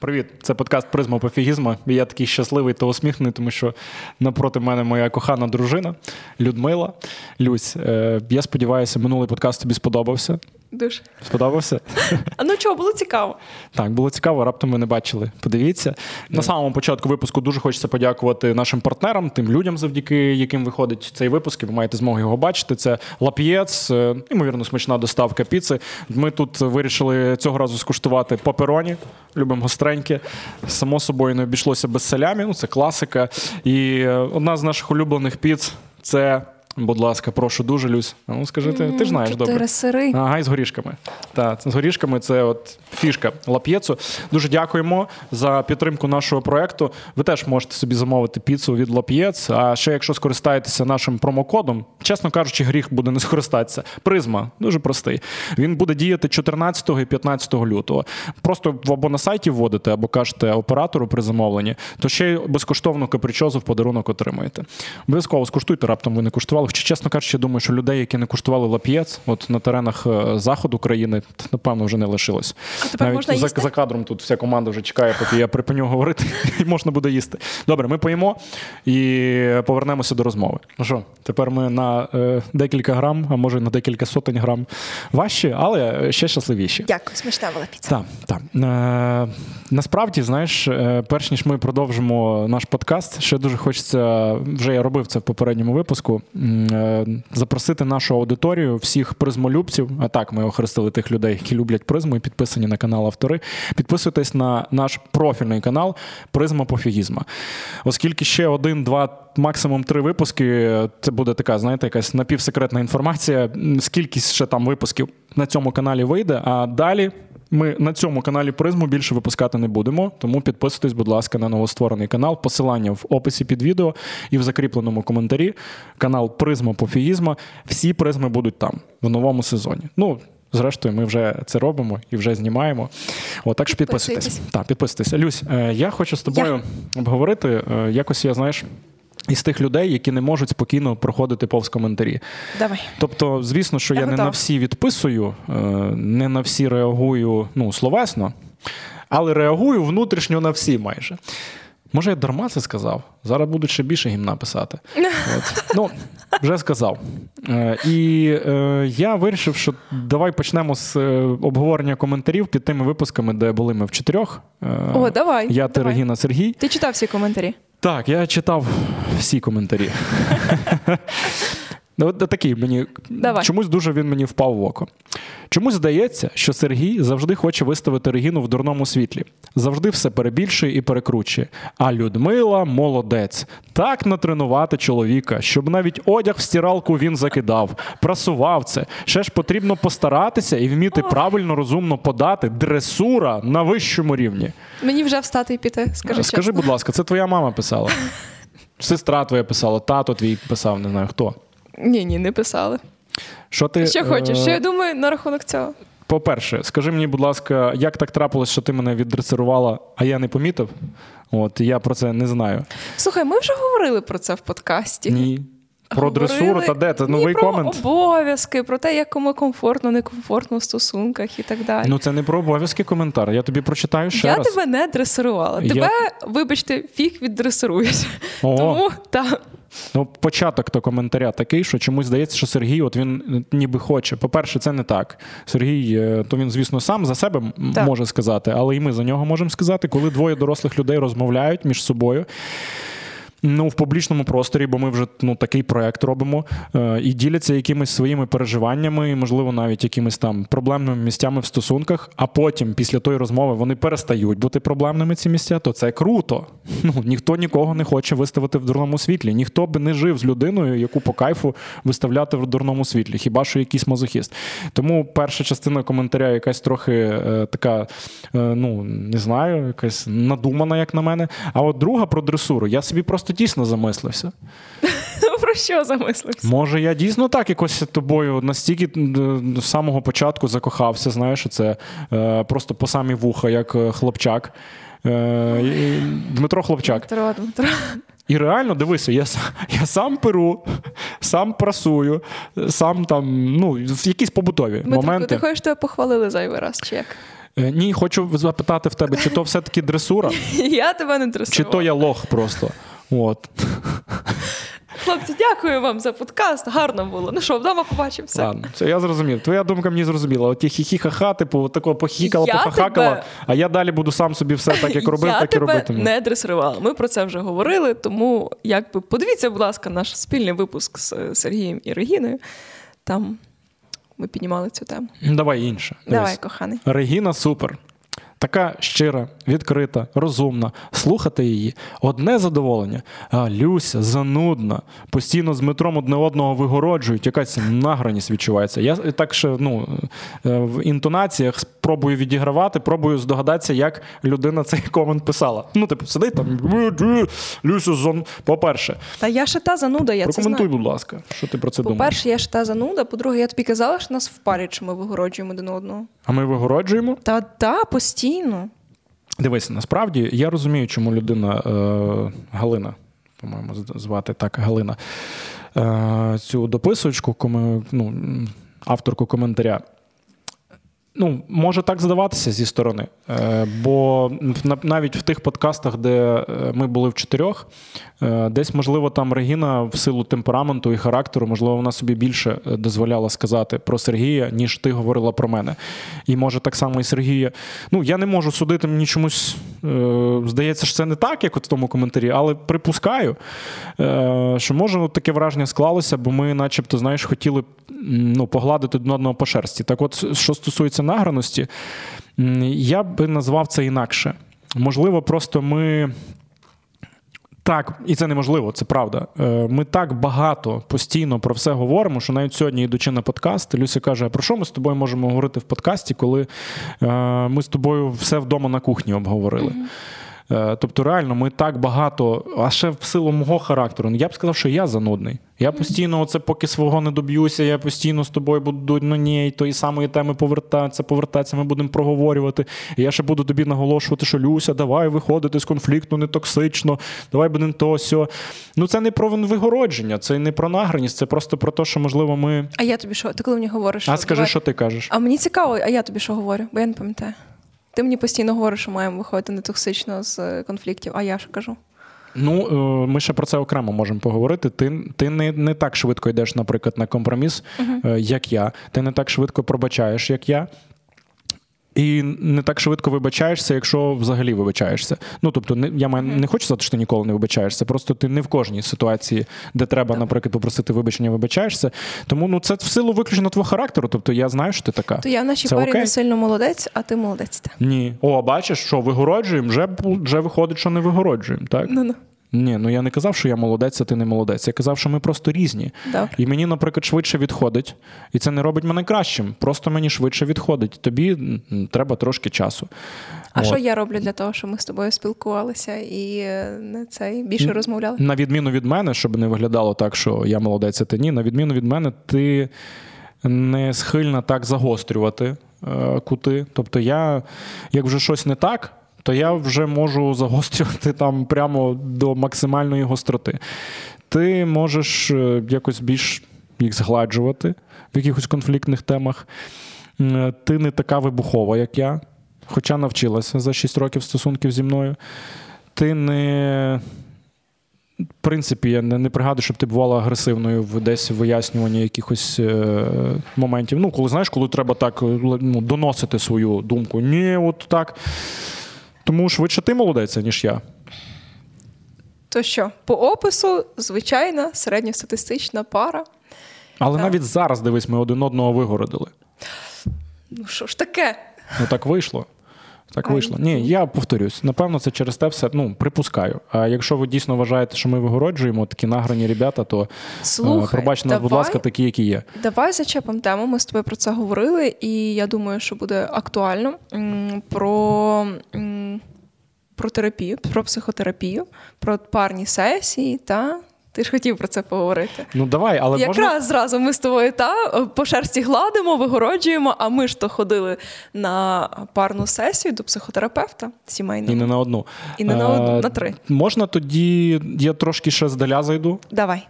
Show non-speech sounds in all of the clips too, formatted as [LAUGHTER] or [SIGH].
Привіт, це подкаст Призма пофігізма. І я такий щасливий та усміхнений, тому що напроти мене моя кохана дружина Людмила. Люсь, е, я сподіваюся, минулий подкаст тобі сподобався. Дуже. Сподобався? А ну чого, було цікаво. Так, було цікаво, раптом ви не бачили. Подивіться. На самому початку випуску дуже хочеться подякувати нашим партнерам, тим людям, завдяки яким виходить цей випуск, і ви маєте змогу його бачити. Це Лап'єц, е, ймовірно, смачна доставка піци. Ми тут вирішили цього разу скуштувати папероні. Любимо гостреньке. Само собою не обійшлося без салямі, ну це класика. І е, одна з наших улюблених піц це. Будь ласка, прошу дуже, Люсь. Ну, скажи, ти, ти ж знаєш Чотири добре. сири. Ага, і з горішками. Так, з горішками це от фішка лап'єцу. Дуже дякуємо за підтримку нашого проекту. Ви теж можете собі замовити піцу від Лап'єц. А ще якщо скористаєтеся нашим промокодом, чесно кажучи, гріх буде не скористатися. Призма дуже простий. Він буде діяти 14 і 15 лютого. Просто або на сайті вводите, або кажете оператору при замовленні, то ще й безкоштовну капричозу в подарунок отримаєте. Обов'язково скуштуйте, раптом ви не куштували. Хоча, чесно кажучи, я думаю, що людей, які не куштували лап'єц, от на теренах е, заходу країни, напевно, вже не лишилось. А тепер можна за, їсти? за кадром тут вся команда вже чекає, поки я припиню говорити, [LAUGHS] і можна буде їсти. Добре, ми поїмо і повернемося до розмови. Ну що, тепер ми на е, декілька грам, а може на декілька сотень грам важчі, але ще щасливіші. Дякую, смачна була піца. Так, так. Е, насправді, знаєш, е, перш ніж ми продовжимо наш подкаст, ще дуже хочеться, вже я робив це в попередньому випуску, запросити нашу аудиторію, всіх призмолюбців. А так, ми охрестили тих людей, які люблять призму і підписані на канал автори. Підписуйтесь на наш профільний канал Призма пофігізма. Оскільки ще один, два. Максимум три випуски. Це буде така, знаєте, якась напівсекретна інформація. Скільки ще там випусків на цьому каналі вийде, а далі ми на цьому каналі Призму більше випускати не будемо. Тому підписуйтесь, будь ласка, на новостворений канал. Посилання в описі під відео і в закріпленому коментарі. Канал Призма Пофігізма. Всі призми будуть там в новому сезоні. Ну. Зрештою, ми вже це робимо і вже знімаємо. От, так що підписуйтесь. Підписуйтесь. Так, підписуйтесь. Люсь, е, я хочу з тобою обговорити. е, Якось я, знаєш, із тих людей, які не можуть спокійно проходити повз коментарі. Давай. Тобто, звісно, що я, Я не на всі відписую, е, не на всі реагую ну, словесно, але реагую внутрішньо на всі майже. Може, я дарма це сказав? Зараз буду ще більше гімна писати. [LAUGHS] От. Ну, вже сказав. Е, і е, я вирішив, що давай почнемо з е, обговорення коментарів під тими випусками, де були ми в чотирьох. Е, О, давай. Я, ти, давай. Регіна, Сергій. Ти читав всі коментарі? Так, я читав всі коментарі. [LAUGHS] Ну, от такий мені Давай. чомусь дуже він мені впав в око. Чомусь здається, що Сергій завжди хоче виставити Регіну в дурному світлі, завжди все перебільшує і перекручує. А Людмила молодець. Так натренувати чоловіка, щоб навіть одяг в стиралку він закидав, прасував це. Ще ж потрібно постаратися і вміти правильно, розумно подати дресура на вищому рівні. Мені вже встати і піти, скажи, Скажи, чесно. будь ласка, це твоя мама писала? [LAUGHS] Сестра твоя писала, тато твій писав, не знаю хто. Ні, ні, не писали. Що ти Що хочеш? е, Що я думаю на рахунок цього? По-перше, скажи мені, будь ласка, як так трапилось, що ти мене віддресирувала, а я не помітив? От я про це не знаю. Слухай, ми вже говорили про це в подкасті. Ні. Про Говорили- дресуру та де? Це Ні, новий про комент. обов'язки, про те, як кому комфортно, некомфортно в стосунках і так далі. Ну це не про обов'язки коментар. Я тобі прочитаю ще я раз. тебе не дресирувала. Я- Тебе, вибачте, фіг віддресируєш. Тому так. Ну, початок то коментаря такий, що чомусь здається, що Сергій, от він е, ніби хоче. По-перше, це не так. Сергій, е, то він, звісно, сам за себе Так. може сказати, але і ми за нього можемо сказати, коли двоє дорослих людей розмовляють між собою. Ну, в публічному просторі, бо ми вже ну, такий проект робимо, е, і діляться якимись своїми переживаннями, і, можливо, навіть якимись там проблемними місцями в стосунках, а потім, після тої розмови, вони перестають бути проблемними ці місця, то це круто. [LAUGHS] Ну, ніхто нікого не хоче виставити в дурному світлі. Ніхто би не жив з людиною, яку по кайфу виставляти в дурному світлі, хіба що якийсь мазохіст. Тому перша частина коментаря якась трохи е, така, е, ну не знаю, якась надумана, як на мене. А от друга про дресуру, я собі просто дійсно замислився. [LAUGHS] Про що замислився? Може, я дійсно так якось тобою настільки з самого початку закохався, знаєш, це е, просто по самі вуха, як е, хлопчак. Е, Дмитро Хлопчак. Дмитро, Дмитро. І реально дивися, я, я сам перу, сам прасую, сам там, ну, в якісь побутові Дмитро, моменти. ти хочеш, тебе похвалили зайвий раз, чи як? Е, Ні, хочу запитати в тебе, чи то все-таки дресура, [LAUGHS] Я тебе не чи то я лох просто. От. Хлопці, дякую вам за подкаст. Гарно було. Ну що, вдома побачимося. Ладно, це я зрозумів. Твоя думка мені зрозуміла. От ті хі-хі-ха-ха, типу, такого похікала, Я похахакала, тебе- а я далі буду сам собі все так, як робив, я так і тебе робитиму. не дресирувала. Ми про це вже говорили. Тому якби подивіться, будь ласка, наш спільний випуск з е, Сергієм і Регіною. Там ми піднімали цю тему. Давай інше. Давай, Дивись. коханий. Регіна супер. Така щира, відкрита, розумна. Слухати її одне задоволення. А Люся занудна. Постійно з метром одне одного вигороджують. Якась награність відчувається. Я так ще ну, е, в інтонаціях спробую відігравати, пробую здогадатися, як людина цей комент писала. Ну, типу, сидить там. Люся зон. По-перше, Та я ще та зануда, я це прокоментуй, знаю. будь ласка, що ти про це думаєш. По-перше, я ще та зануда. По-друге, я тобі казала, що нас впарять, що ми вигороджуємо один одного. А ми вигороджуємо. Та та постійно. Дивись, насправді я розумію, чому людина е, Галина, по-моєму, звати так Галина, е, цю дописочку, коми, ну, авторку коментаря. Ну, може так здаватися зі сторони. Е, бо навіть в тих подкастах, де е, ми були в чотирьох, е, десь, можливо, там Регіна в силу темпераменту і характеру, можливо, вона собі більше дозволяла сказати про Сергія, ніж ти говорила про мене. І може так само і Сергія. Ну, я не можу судити, мені чомусь здається, що це не так, як от в тому коментарі, але припускаю, що може от таке враження склалося, бо ми, начебто, знаєш, хотіли ну, погладити одного по шерсті. Так от, що стосується награності, я би назвав це інакше. Можливо, просто ми. Так, і це неможливо, це правда. Е, Ми так багато постійно про все говоримо, що навіть сьогодні, йдучи на подкаст, Люся каже: про що ми з тобою можемо говорити в подкасті, коли е, ми з тобою все вдома на кухні обговорили. Е, Тобто, реально, ми так багато, а ще в силу мого характеру, ну, я б сказав, що я занудний. Я постійно, оце поки свого не доб'юся, я постійно з тобою буду ну ні, тої самої теми повертатися, повертатися, ми будемо проговорювати. І я ще буду тобі наголошувати, що Люся, давай виходити з конфлікту не токсично, давай будемо то сьо. Ну це не про вигородження, це не про награність, це просто про те, що можливо ми. А я тобі що? Ти коли мені говориш? А що скажи, давай- що ти кажеш? А мені цікаво, а я тобі що говорю, бо я не пам'ятаю. Ти мені постійно говориш, що маємо виходити не токсично з е, конфліктів, а я що кажу? Ну, е, ми ще про це окремо можемо поговорити. Ти, ти не, не так швидко йдеш, наприклад, на компроміс, е, як я. Ти не так швидко пробачаєш, як я. І не так швидко вибачаєшся, якщо взагалі вибачаєшся. Ну тобто, не я маю, не хочу сказати, що ти ніколи не вибачаєшся. Просто ти не в кожній ситуації, де треба, наприклад, попросити вибачення, вибачаєшся. Тому ну це в силу виключно твого характеру. Тобто я знаю, що ти така. То я в нашій Це парі окей? не сильно молодець, а ти молодець. Ні. О, бачиш, що вигороджуємо, вже, вже виходить, що не вигороджуємо. Так? Ну ну. Ні, ну я не казав, що я молодець, а ти не молодець. Я казав, що ми просто різні. Добре. І мені, наприклад, швидше відходить, і це не робить мене кращим. Просто мені швидше відходить. Тобі треба трошки часу. А От. що я роблю для того, щоб ми з тобою спілкувалися і е, не цей більше розмовляли? На відміну від мене, щоб не виглядало так, що я молодець, а ти ні. На відміну від мене, ти не схильна так загострювати е, кути. Тобто, я, як вже щось не так, то я вже можу загострювати там прямо до максимальної гостроти. Ти можеш е, якось більш їх згладжувати в якихось конфліктних темах. Ти не така вибухова, як я, хоча навчилася за 6 років стосунків зі мною. Ти не. В принципі, я не, не пригадую, щоб ти бувала агресивною в десь вияснюванні якихось е, моментів. Ну, коли знаєш, коли треба так е, ну, доносити свою думку. Ні, от так. Тому швидше ти молодець, ніж я. То що, по опису, звичайна середньостатистична пара. Але Так. навіть зараз, дивись, ми один одного вигородили. Ну що ж таке? Ну так вийшло. Так вийшло. Ні, я повторюсь. Напевно, це через те все. Ну, припускаю. А якщо ви дійсно вважаєте, що ми вигороджуємо такі награні ребята, то е, Слухай, пробачте нас, будь ласка, такі, які є. Давай зачепимо тему. Ми з тобою про це говорили, і я думаю, що буде актуально про, про терапію, про психотерапію, про парні сесії. Та ти ж хотів про це поговорити. Ну давай, але Якраз можна. зразу ми з тобою та по шерсті гладимо, вигороджуємо. А ми ж то ходили на парну сесію до психотерапевта сімейного. І не на одну. І не на одну, Е, на три. Можна тоді, я трошки ще здаля зайду. Давай.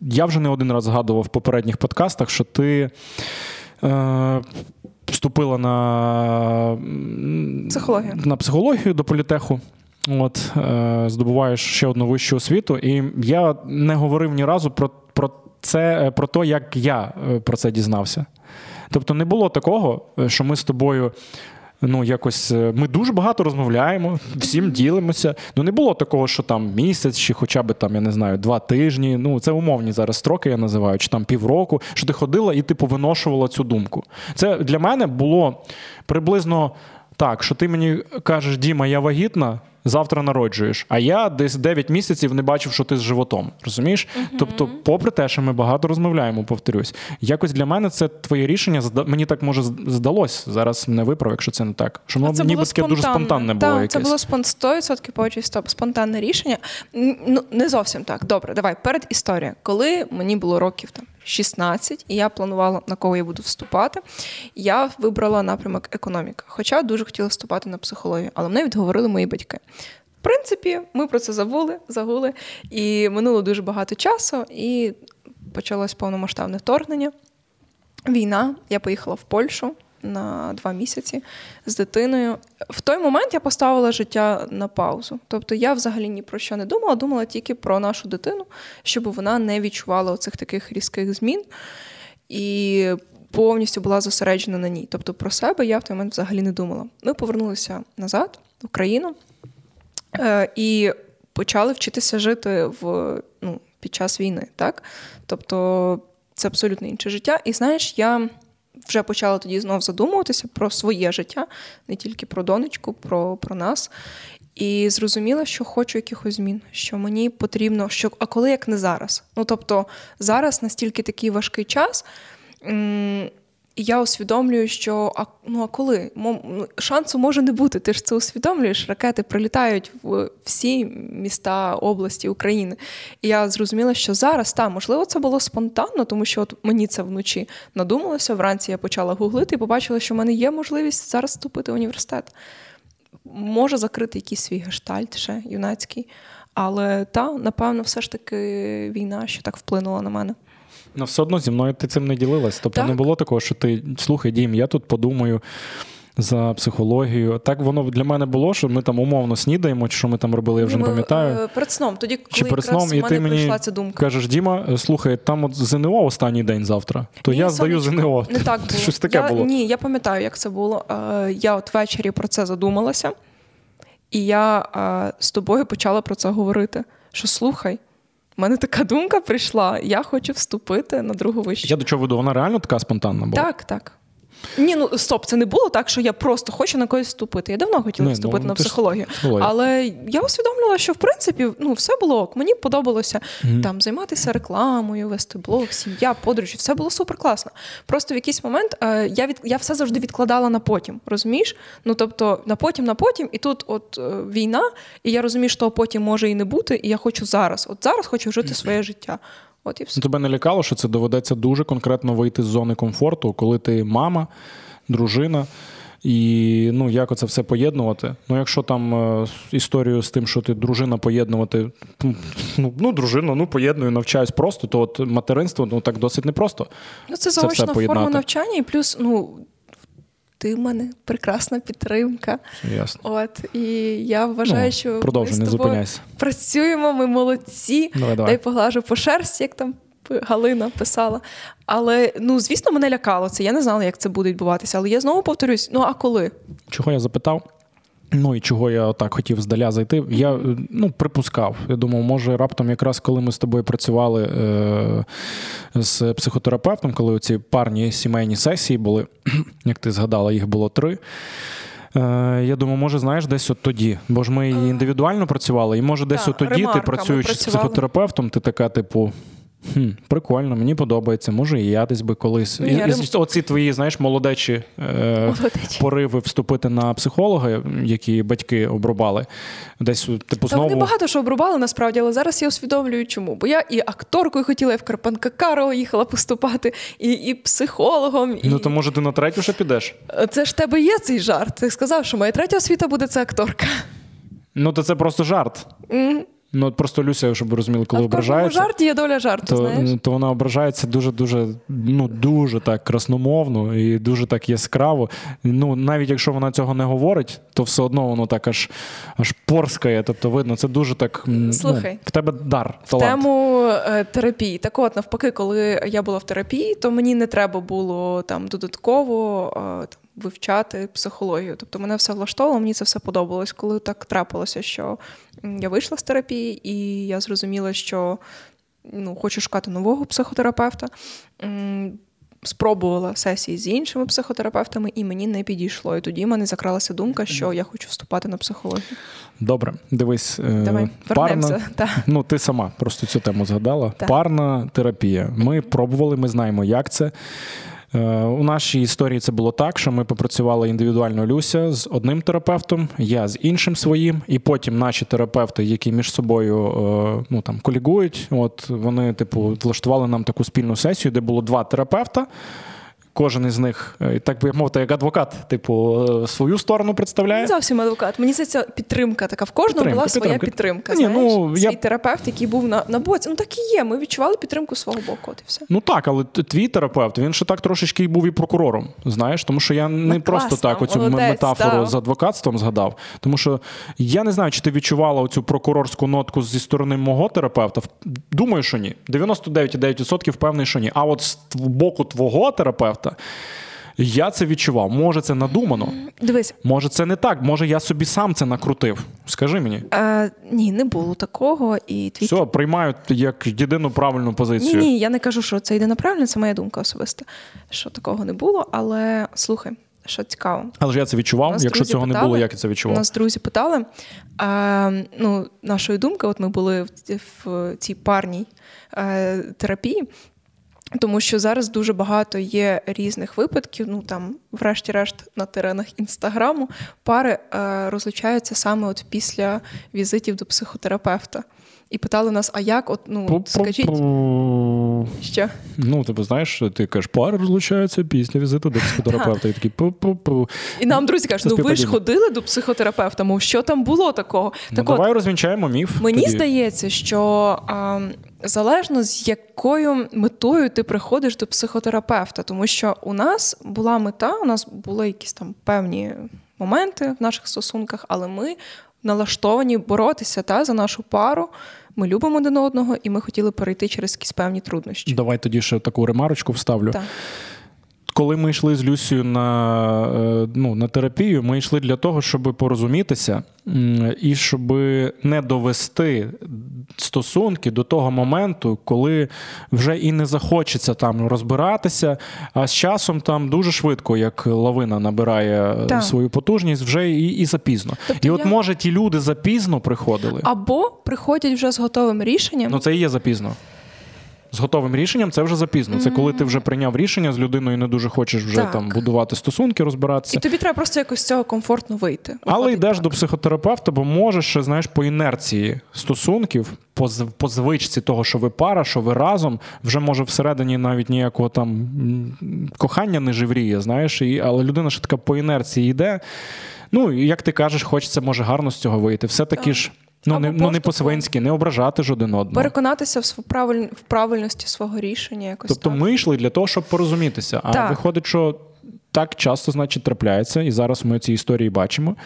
Я вже не один раз згадував в попередніх подкастах, що ти е, вступила на психологію на психологію до політеху. От, е, здобуваєш ще одну вищу освіту, і я не говорив ні разу про про це, про те, як я про це дізнався. Тобто не було такого, що ми з тобою ну якось е, ми дуже багато розмовляємо, всім ділимося. Ну не було такого, що там місяць, чи хоча б там, я не знаю, два тижні. Ну це умовні зараз строки, я називаю, чи там півроку, що ти ходила і типу виношувала цю думку. Це для мене було приблизно так, що ти мені кажеш, Діма, я вагітна завтра народжуєш. А я десь 9 місяців не бачив, що ти з животом. Розумієш? uh Тобто, попри те, що ми багато розмовляємо, повторюсь, якось для мене це твоє рішення мені так може здалось. Зараз не виправ, якщо це не так. Що воно ніби таке дуже спонтанне було. Так, Це було 100% повністю стоп, спонтанне рішення. Ну не зовсім так. Добре, давай перед історією. Коли мені було років там 16, і я планувала, на кого я буду вступати. Я вибрала напрямок економіка. Хоча дуже хотіла вступати на психологію, але мене відговорили мої батьки. В принципі, ми про це забули, загули, і минуло дуже багато часу, і почалось повномасштабне вторгнення. Війна. Я поїхала в Польщу на два місяці з дитиною. В той момент я поставила життя на паузу. Тобто я взагалі ні про що не думала, думала тільки про нашу дитину, щоб вона не відчувала оцих таких різких змін. І повністю була зосереджена на ній. Тобто про себе я в той момент взагалі не думала. Ми повернулися назад в Україну е, і почали вчитися жити в, ну, під час війни. так? Тобто це абсолютно інше життя. І знаєш, я вже почала тоді знов задумуватися про своє життя, не тільки про донечку, про, про нас. І зрозуміла, що хочу якихось змін, що мені потрібно, що а коли як не зараз. Ну тобто зараз настільки такий важкий час. І я усвідомлюю, що а ну а коли ну, шансу може не бути. Ти ж це усвідомлюєш, ракети прилітають в всі міста області України. І я зрозуміла, що зараз та можливо це було спонтанно, тому що от мені це вночі надумалося. Вранці я почала гуглити і побачила, що в мене є можливість зараз вступити в університет. Може закрити якийсь свій гештальт ще юнацький, але та напевно, все ж таки війна ще так вплинула на мене. Ну, все одно зі мною ти цим не ділилась. Тобто так. не було такого, що ти слухай, Дім, я тут подумаю. За психологію. Так воно для мене було, що ми там умовно снідаємо, чи що ми там робили, я вже не пам'ятаю. Е, перед сном, тоді, коли чи перед сном, і ти мені ця думка. кажеш, Діма, слухай, там от ЗНО останній день завтра, то ні, я здаю ЗНО. Не так [LAUGHS] було. Щось таке я, було. Ні, я пам'ятаю, як це було. Е, я от ввечері про це задумалася, і я е, з тобою почала про це говорити. Що слухай, у мене така думка прийшла. Я хочу вступити на другу вищу. Я до чого веду? Вона реально така спонтанна була? Так, так. Ні, ну стоп, це не було так, що я просто хочу на когось вступити. Я давно хотіла не, вступити ну, на психологію. Але я усвідомлювала, що в принципі ну, все було ок. Мені подобалося mm-hmm. там займатися рекламою, вести блог, сім'я, подорожі. Все було супер класно. Просто в якийсь момент е, я від я все завжди відкладала на потім. Розумієш? Ну тобто на потім, на потім, і тут от е, війна, і я розумію, що потім може і не бути, і я хочу зараз. От зараз хочу жити своє життя. От і все. Тебе не лякало, що це доведеться дуже конкретно вийти з зони комфорту, коли ти мама, дружина. І ну, як оце все поєднувати? Ну, якщо там е, історію з тим, що ти дружина поєднувати, ну, ну дружина, ну поєдную, навчаюсь просто, то от материнство ну так досить непросто. Ну, це заочна форма навчання, і плюс, ну, ти в мене прекрасна підтримка. Ясно. От і я вважаю, ну, що продовжуй, не зупиняйся. Працюємо, ми молодці. Давай, давай. Дай поглажу по шерсті, як там. Галина писала. Але ну, звісно, мене лякало це. Я не знала, як це буде відбуватися. Але я знову повторюсь: ну а коли? Чого я запитав? Ну і чого я так хотів здаля зайти. Я ну, припускав. Я думав, може раптом, якраз коли ми з тобою працювали е- з психотерапевтом, коли ці парні сімейні сесії були, [CLEARS THROAT] як ти згадала, їх було три. Е, я думаю, може, знаєш, десь от тоді, бо ж ми індивідуально працювали, і може десь от тоді ти працюючи з психотерапевтом, ти така, типу, Хм, Прикольно, мені подобається. Може, і я десь би колись. Ні, і, і, Оці твої, знаєш, молодечі е, пориви вступити на психолога, які батьки обрубали. Десь, типу, знову... Та вони багато що обрубали насправді, але зараз я усвідомлюю, чому. Бо я і акторкою хотіла, і в Карпанка Карова їхала поступати, і і психологом. І... Ну, то може ти на третю ще підеш? Це ж тебе є цей жарт. Ти сказав, що моя третя освіта буде це акторка. Ну, то це просто жарт. Mm. Ну, от просто Люся, щоб ви розуміли, коли а в ображається. жарті є доля жарту, то, знаєш? то вона ображається дуже-дуже ну, дуже так красномовно і дуже так яскраво. Ну, навіть якщо вона цього не говорить, то все одно воно так аж аж порскає. Тобто, видно, це дуже так. Слухай, ну, в тебе дар. В тему е, терапії. Так от, навпаки, коли я була в терапії, то мені не треба було там додатково е, там, вивчати психологію. Тобто мене все влаштовувало, мені це все подобалось. Коли так трапилося, що я вийшла з терапії, і я зрозуміла, що ну, хочу шукати нового психотерапевта. Спробувала сесії з іншими психотерапевтами, і мені не підійшло. І тоді в мене закралася думка, що я хочу вступати на психологію. Добре, дивись, е, Давай, парна, ну ти сама просто цю тему згадала. Так. Парна терапія. Ми пробували, ми знаємо, як це. Е, у нашій історії це було так, що ми попрацювали індивідуально Люся з одним терапевтом, я з іншим своїм, і потім наші терапевти, які між собою е, ну там колігують, от вони, типу, влаштували нам таку спільну сесію, де було два терапевта кожен із них, е, так би мовити, як адвокат, типу, е, свою сторону представляє. Не зовсім адвокат. Мені здається, підтримка така. В кожного підтримка, була своя підтримка. Ні, знаєш? Ну, Свій я... терапевт, який був на на боці. Ну так і є. Ми відчували підтримку свого боку. От і все. Ну так, але твій терапевт, він ще так трошечки і був і прокурором. Знаєш, тому що я не ну, просто класно, так оцю молодець, метафору да. з адвокатством згадав. Тому що я не знаю, чи ти відчувала оцю прокурорську нотку зі сторони мого терапевта. Думаю, що ні. 99,9% впевнений, що ні. А от з боку твого терапевта терапевта. Я це відчував. Може, це надумано. Дивись, може, це не так. Може, я собі сам це накрутив. Скажи мені. А, Ні, не було такого. І твій... Все, приймаю як єдину правильну позицію. Ні, ні, я не кажу, що це єдина правильна, це моя думка особиста. Що такого не було, але слухай. Що цікаво, але ж я це відчував. Нас Якщо цього питали, не було, як я це відчував? Нас друзі питали. А, ну, Нашої думки, от ми були в, в цій парній е, терапії, тому що зараз дуже багато є різних випадків. Ну там, врешті-решт, на теренах інстаграму пари е, розлучаються саме от після візитів до психотерапевта. І питали нас, а як? От, ну, скажіть. Що? Ну, ти знаєш, ти кажеш, пари розлучаються після візиту до психотерапевта. І такі пу-пу-пу. І нам друзі кажуть, ну ви ж ходили до психотерапевта, мов що там було такого? Ну, так Давай от, розвінчаємо міф. Мені тоді. здається, що а, залежно з якою метою ти приходиш до психотерапевта, тому що у нас була мета, у нас були якісь там певні моменти в наших стосунках, але ми налаштовані боротися та за нашу пару. Ми любимо один одного, і ми хотіли перейти через якісь певні труднощі. Давай тоді ще таку ремарочку вставлю. Так коли ми йшли з Люсією на е, ну, на терапію, ми йшли для того, щоб порозумітися і щоб не довести стосунки до того моменту, коли вже і не захочеться там розбиратися. А з часом там дуже швидко, як лавина набирає е, так. свою потужність, вже і і запізно. Тобто і от я... може ті люди запізно приходили або приходять вже з готовим рішенням. Ну це і є запізно з готовим рішенням це вже запізно. Це коли ти вже прийняв рішення з людиною, не дуже хочеш вже так. там будувати стосунки, розбиратися. І тобі треба просто якось з цього комфортно вийти. Але йдеш так. до психотерапевта, бо можеш ще знаєш по інерції стосунків, по по звичці того, що ви пара, що ви разом, вже може всередині навіть ніякого там кохання не живріє, знаєш, і, але людина ще така по інерції йде. Ну, як ти кажеш, хочеться може гарно з цього вийти. Все таки ж. Ну не ну не по-свинськи, не ображати ж один одного. Переконатися в правиль... в правильності свого рішення. якось Тобто так. ми йшли для того, щоб порозумітися. А так. виходить, що так часто, значить, трапляється, і зараз ми ці історії бачимо.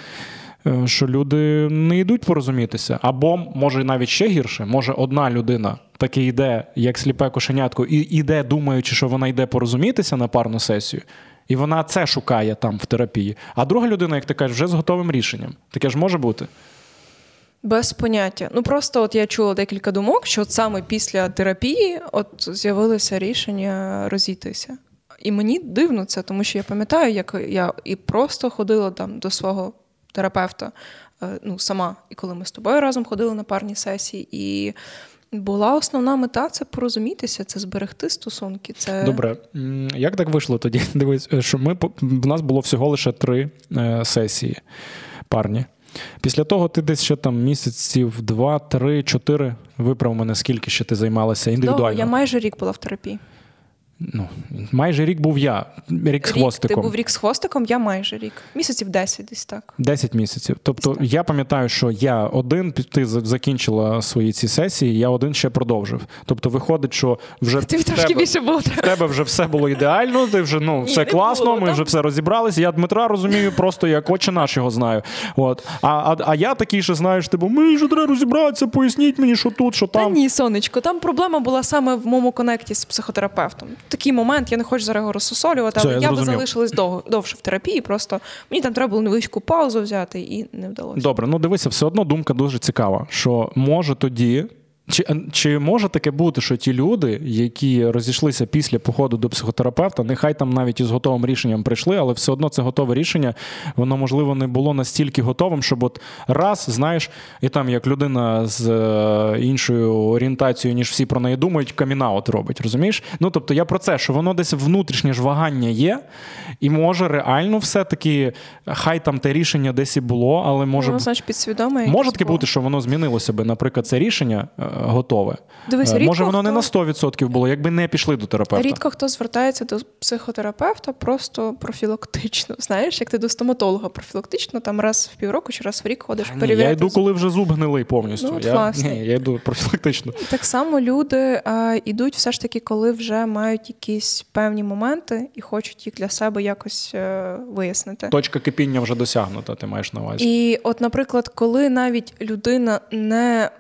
Е, що люди не йдуть порозумітися, або може навіть ще гірше, може одна людина таки йде, як сліпе кошенятко, і йде, думаючи, що вона йде порозумітися на парну сесію, і вона це шукає там в терапії. А друга людина, як ти кажеш, вже з готовим рішенням. Таке ж може бути. Без поняття. Ну просто от я чула декілька думок, що от саме після терапії от з'явилося рішення розійтися. І мені дивно це, тому що я пам'ятаю, як я і просто ходила там до свого терапевта е, ну, сама, і коли ми з тобою разом ходили на парні сесії, і була основна мета це порозумітися, це зберегти стосунки. Це добре. Як так вийшло тоді? [LAUGHS] Дивись, що ми в нас було всього лише три е, сесії парні. Після того ти десь ще там місяців два, три, чотири. Виправ мене, скільки ще ти займалася індивідуально. Я майже рік була в терапії. Ну, майже рік був я, рік з хвостиком. Ти був рік з хвостиком, я майже рік. Місяців 10 десь так. 10 місяців. Тобто я пам'ятаю, що я один, ти закінчила свої ці сесії, я один ще продовжив. Тобто, виходить, що вже Тобі трошки тебе, більше було. В тебе вже все було ідеально, ти вже ну, все Ні, класно, було, ми там... вже все розібралися. Я Дмитра розумію, просто як очі наш його знаю. От. А а, а я такий, що знаєш, типу, ми вже треба розібратися, поясніть мені, що тут, що там. Та ні, сонечко, там проблема була саме в моєму конекті з психотерапевтом такий момент, я не хочу зараз його розсосолювати, але я, я би залишилась дов, довше в терапії. Просто мені там треба було невеличку паузу взяти і не вдалося. Добре, ну дивися, все одно думка дуже цікава. Що може тоді чи чи може таке бути, що ті люди, які розійшлися після походу до психотерапевта, нехай там навіть із готовим рішенням прийшли, але все одно це готове рішення, воно можливо не було настільки готовим, щоб от раз, знаєш, і там як людина з е, іншою орієнтацією, ніж всі про неї думають, камінаут робить. Розумієш? Ну тобто я про це, що воно десь внутрішнє ж вагання є, і може реально все-таки, хай там те рішення десь і було, але може ну, значить, підсвідоме. Може таке бути, що воно змінилося би, наприклад, це рішення. Готове. Дивись, е, рідко Може, воно хто... не на 100% було, якби не пішли до терапевта. Рідко хто звертається до психотерапевта просто профілактично. [LAUGHS] Знаєш, як ти до стоматолога профілактично, там раз в півроку чи раз в рік ходиш перевіряти. Я йду, коли вже зуб гнилий повністю. Ну, я, ні, я йду профілактично. Так само люди а, йдуть все ж таки, коли вже мають якісь певні моменти і хочуть їх для себе якось а, е, вияснити. Точка кипіння вже досягнута, ти маєш на увазі. І, от, наприклад, коли навіть людина не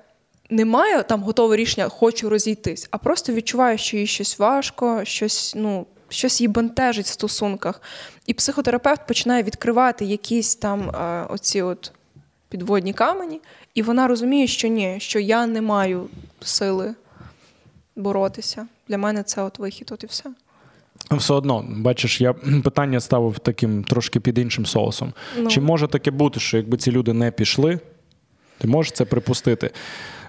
немає там готове рішення, хочу розійтись, а просто відчуваю, що їй щось важко, щось, ну. Щось її бентежить в стосунках, і психотерапевт починає відкривати якісь там а, оці от підводні камені, і вона розуміє, що ні, що я не маю сили боротися. Для мене це от вихід, от і все. Все одно, бачиш, я [CLEARS THROAT] питання ставив таким трошки під іншим соусом. Ну. Чи може таке бути, що якби ці люди не пішли, ти можеш це припустити?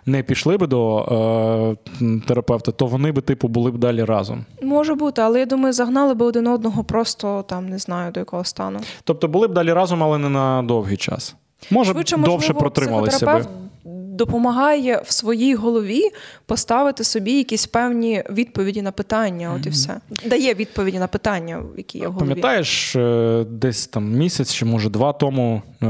Не пішли би до е, терапевта, то вони би типу були б далі разом. Може бути, але я думаю, загнали би один одного просто там не знаю до якого стану. Тобто були б далі разом, але не на довгий час. Може, Швидше, довше можливо, протрималися би допомагає в своїй голові поставити собі якісь певні відповіді на питання. От і все дає відповіді на питання, які є в голові. Пам'ятаєш, е, десь там місяць чи може два тому е,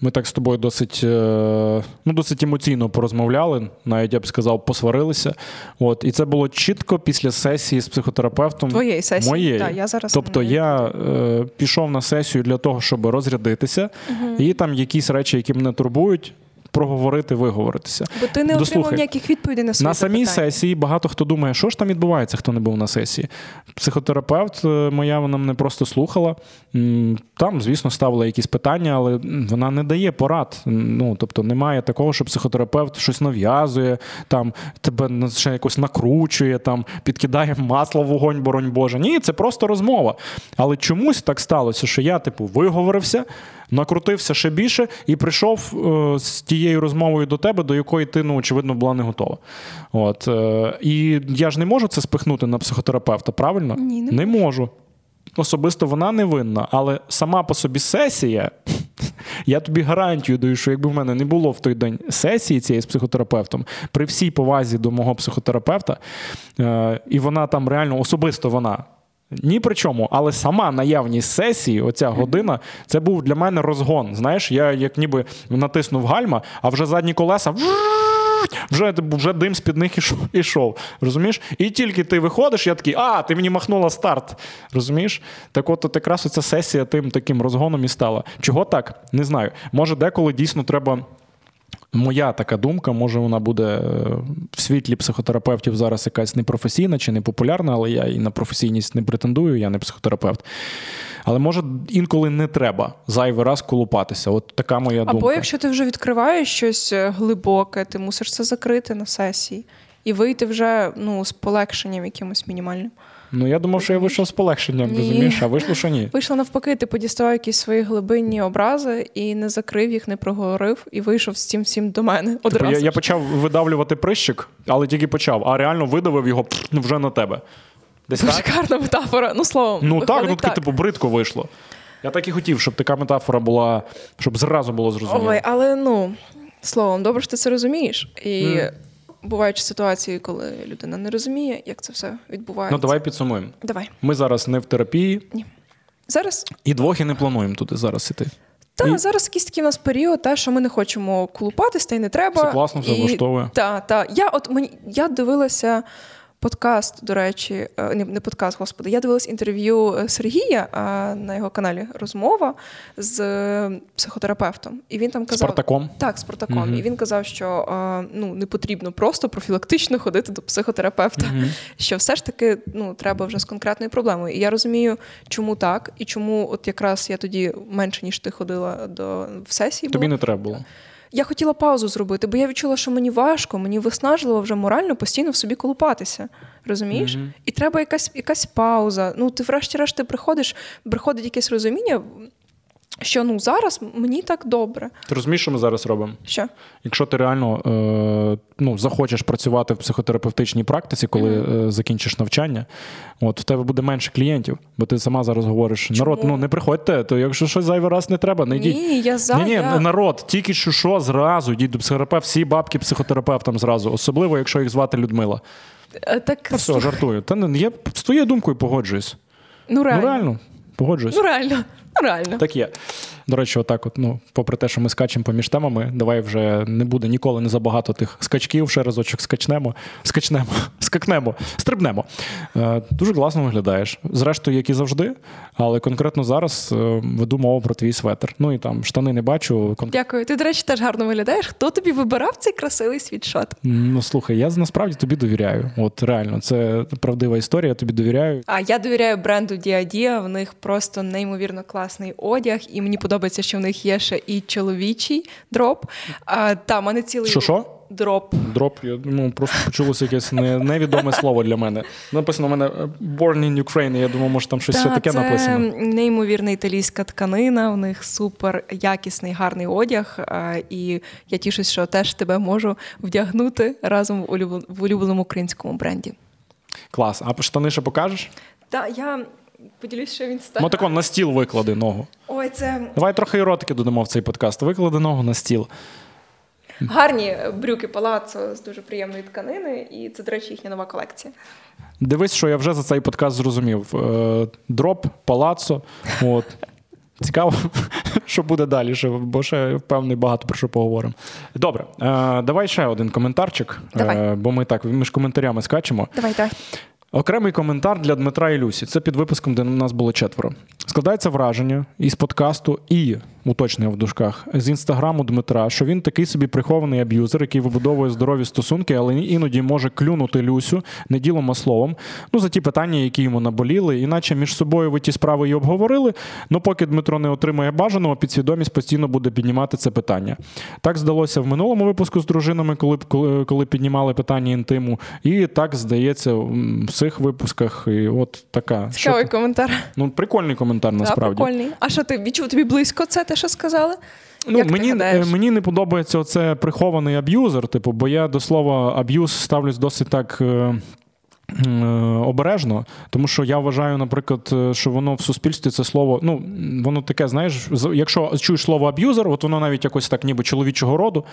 ми так з тобою досить е, ну, досить емоційно порозмовляли, навіть я б сказав, посварилися. От і це було чітко після сесії з психотерапевтом. Твоєї сесії. Моєї. Так, я зараз Тобто не... я пішов на сесію для того, щоб розрядитися, угу. і там якісь речі, які мене турбують проговорити, виговоритися. Бо ти не Дослухай, отримав ніяких відповідей на свої На самій запитання. сесії багато хто думає, що ж там відбувається, хто не був на сесії. Психотерапевт е, моя вона мене просто слухала. Там, звісно, ставила якісь питання, але вона не дає порад. Ну, Тобто немає такого, що психотерапевт щось нав'язує, там тебе ще якось накручує, там підкидає масло в вогонь, боронь Боже. Ні, це просто розмова. Але чомусь так сталося, що я, типу, виговорився накрутився ще більше і прийшов е, з тією розмовою до тебе, до якої ти, ну, очевидно, була не готова. От. Е, і я ж не можу це спихнути на психотерапевта, правильно? Ні, не, не можу. Особисто вона не винна, але сама по собі сесія, [LAUGHS] я тобі гарантію даю, що якби в мене не було в той день сесії цієї з психотерапевтом, при всій повазі до мого психотерапевта, е, і вона там реально особисто вона ні при чому, але сама наявність сесії, оця година, це був для мене розгон. Знаєш, я як ніби натиснув гальма, а вже задні колеса. [LAUGHS] Вже вже дим з-під них ішов. Розумієш? І тільки ти виходиш, я такий, а, ти мені махнула старт. Розумієш? Так от, от якраз оця сесія тим таким розгоном і стала. Чого так? Не знаю. Може, деколи дійсно треба Моя така думка, може, вона буде е, в світлі психотерапевтів зараз якась непрофесійна чи не популярна, але я і на професійність не претендую, я не психотерапевт. Але може інколи не треба зайвий раз колупатися. От така моя Або думка. Або якщо ти вже відкриваєш щось е, глибоке, ти мусиш це закрити на сесії і вийти вже ну, з полегшенням якимось мінімальним. Ну, я думав, що я вийшов з полегшенням, Ні. розумієш, а вийшло, що ні. [LAUGHS] Вийшло навпаки, ти подіставав якісь свої глибинні образи і не закрив їх, не проговорив, і вийшов з цим всім до мене. Одразу. Типу, я я почав видавлювати прищик, але тільки почав, а реально видавив його ну, вже на тебе. Десь Дуже так? гарна метафора. Ну, словом. Ну так, ну таке, типу, бридко вийшло. Я так і хотів, щоб така метафора була, щоб зразу було зрозуміло. Ой, але ну, словом, добре, що ти це розумієш. І. Mm бувають ситуації, коли людина не розуміє, як це все відбувається. Ну, давай підсумуємо. Давай. Ми зараз не в терапії. Ні. Зараз і двох і не плануємо туди зараз іти. Та і... зараз якийсь такий у нас період, та що ми не хочемо колупатись, та й не треба. Це класно, все влаштовує. Та, та. Я от мені я дивилася подкаст, до речі, е, не не подкаст, господи. Я дивилась інтерв'ю е, Сергія на його каналі Розмова з е, психотерапевтом. І він там казав Спартаком? Так, Спартаком. Угу. І він казав, що ну не потрібно просто профілактично ходити до психотерапевта. Угу. Що все ж таки ну треба вже з конкретною проблемою. І я розумію, чому так, і чому, от якраз я тоді менше ніж ти ходила до в сесії. Тобі було. не треба було. Я хотіла паузу зробити, бо я відчула, що мені важко, мені виснажливо вже морально постійно в собі колупатися. Розумієш? Mm-hmm. І треба якась якась пауза. Ну, ти, врешті-решт, ти приходиш, приходить якесь розуміння, що ну зараз мені так добре. Ти розумієш, що ми зараз робимо? Що? Якщо ти реально е, ну, захочеш працювати в психотерапевтичній практиці, коли mm-hmm. е, закінчиш навчання, от в тебе буде менше клієнтів, бо ти сама зараз говориш: Чому? народ, ну не приходьте, то якщо щось зайвий раз не треба, не йдіть. Ні, я за, Ні, ні, я... народ, тільки що що зразу йдіть до психотерапевта, всі бабки психотерапевтам зразу, особливо, якщо їх звати Людмила. Е, так... Ну, все, жартую. Та я з твоєю думкою погоджуюсь. Ну, реально. Ну, реально. Погоджуюсь. Ну, реально. Реально. Так є. До речі, отак, от, ну, попри те, що ми скачемо поміж темами, давай вже не буде ніколи не забагато тих скачків, ще разочок скачнемо, скачнемо, [LAUGHS] скакнемо, стрибнемо. Е, Дуже класно виглядаєш. Зрештою, як і завжди, але конкретно зараз е, веду мову про твій светр. Ну і там штани не бачу. Дякую. Ти, до речі, теж гарно виглядаєш. Хто тобі вибирав цей красивий світшот? Ну слухай, я насправді тобі довіряю. От реально, це правдива історія, я тобі довіряю. А я довіряю бренду Діадія. В них просто неймовірно класний одяг, і мені подобається що в них є ще і чоловічий дроп. А, Та, мене цілий що, що? дроп. Дроп, я ну, просто почулося якесь не, невідоме слово для мене. Написано в мене е, Born in Ukraine, я думаю, може там щось ще таке це написано. Неймовірна італійська тканина, у них супер якісний, гарний одяг. І я тішусь, що теж тебе можу вдягнути разом в улюбленому українському бренді. Клас. А штани ще покажеш? Так, я поділюсь, що він став. Ну так на стіл виклади ногу. Ой, це... Давай трохи еротики додамо в цей подкаст. Виклади ногу на стіл. Гарні брюки палацо з дуже приємної тканини, і це, до речі, їхня нова колекція. Дивись, що я вже за цей подкаст зрозумів. Е, дроп, палацо. От. Цікаво, [LAUGHS] що буде далі, бо ще певний багато про що поговоримо. Добре, е, давай ще один коментарчик, давай. Е, бо ми так між коментарями скачемо. Давай, давай. Окремий коментар для Дмитра і Люсі. Це під випуском, де нас було четверо. Складається враження із подкасту і уточнення в дужках з інстаграму Дмитра, що він такий собі прихований аб'юзер, який вибудовує здорові стосунки, але іноді може клюнути Люсю не ділом, а словом. Ну за ті питання, які йому наболіли, іначе між собою ви ті справи і обговорили. Ну поки Дмитро не отримає бажаного, підсвідомість постійно буде піднімати це питання. Так здалося в минулому випуску з дружинами, коли коли, коли піднімали питання інтиму, і так здається в цих випусках. І от така цікавий коментар. Ну прикольний коментар. Насправді да, прикольний. А що ти відчув тобі близько? Це те, що сказали? Ну, Як мені ти мені не подобається оце прихований аб'юзер, типу, бо я до слова аб'юз ставлюсь досить так. Е, обережно, тому що я вважаю, наприклад, е, що воно в суспільстві це слово, ну воно таке, знаєш, якщо чуєш слово аб'юзер, от воно навіть якось так, ніби чоловічого роду,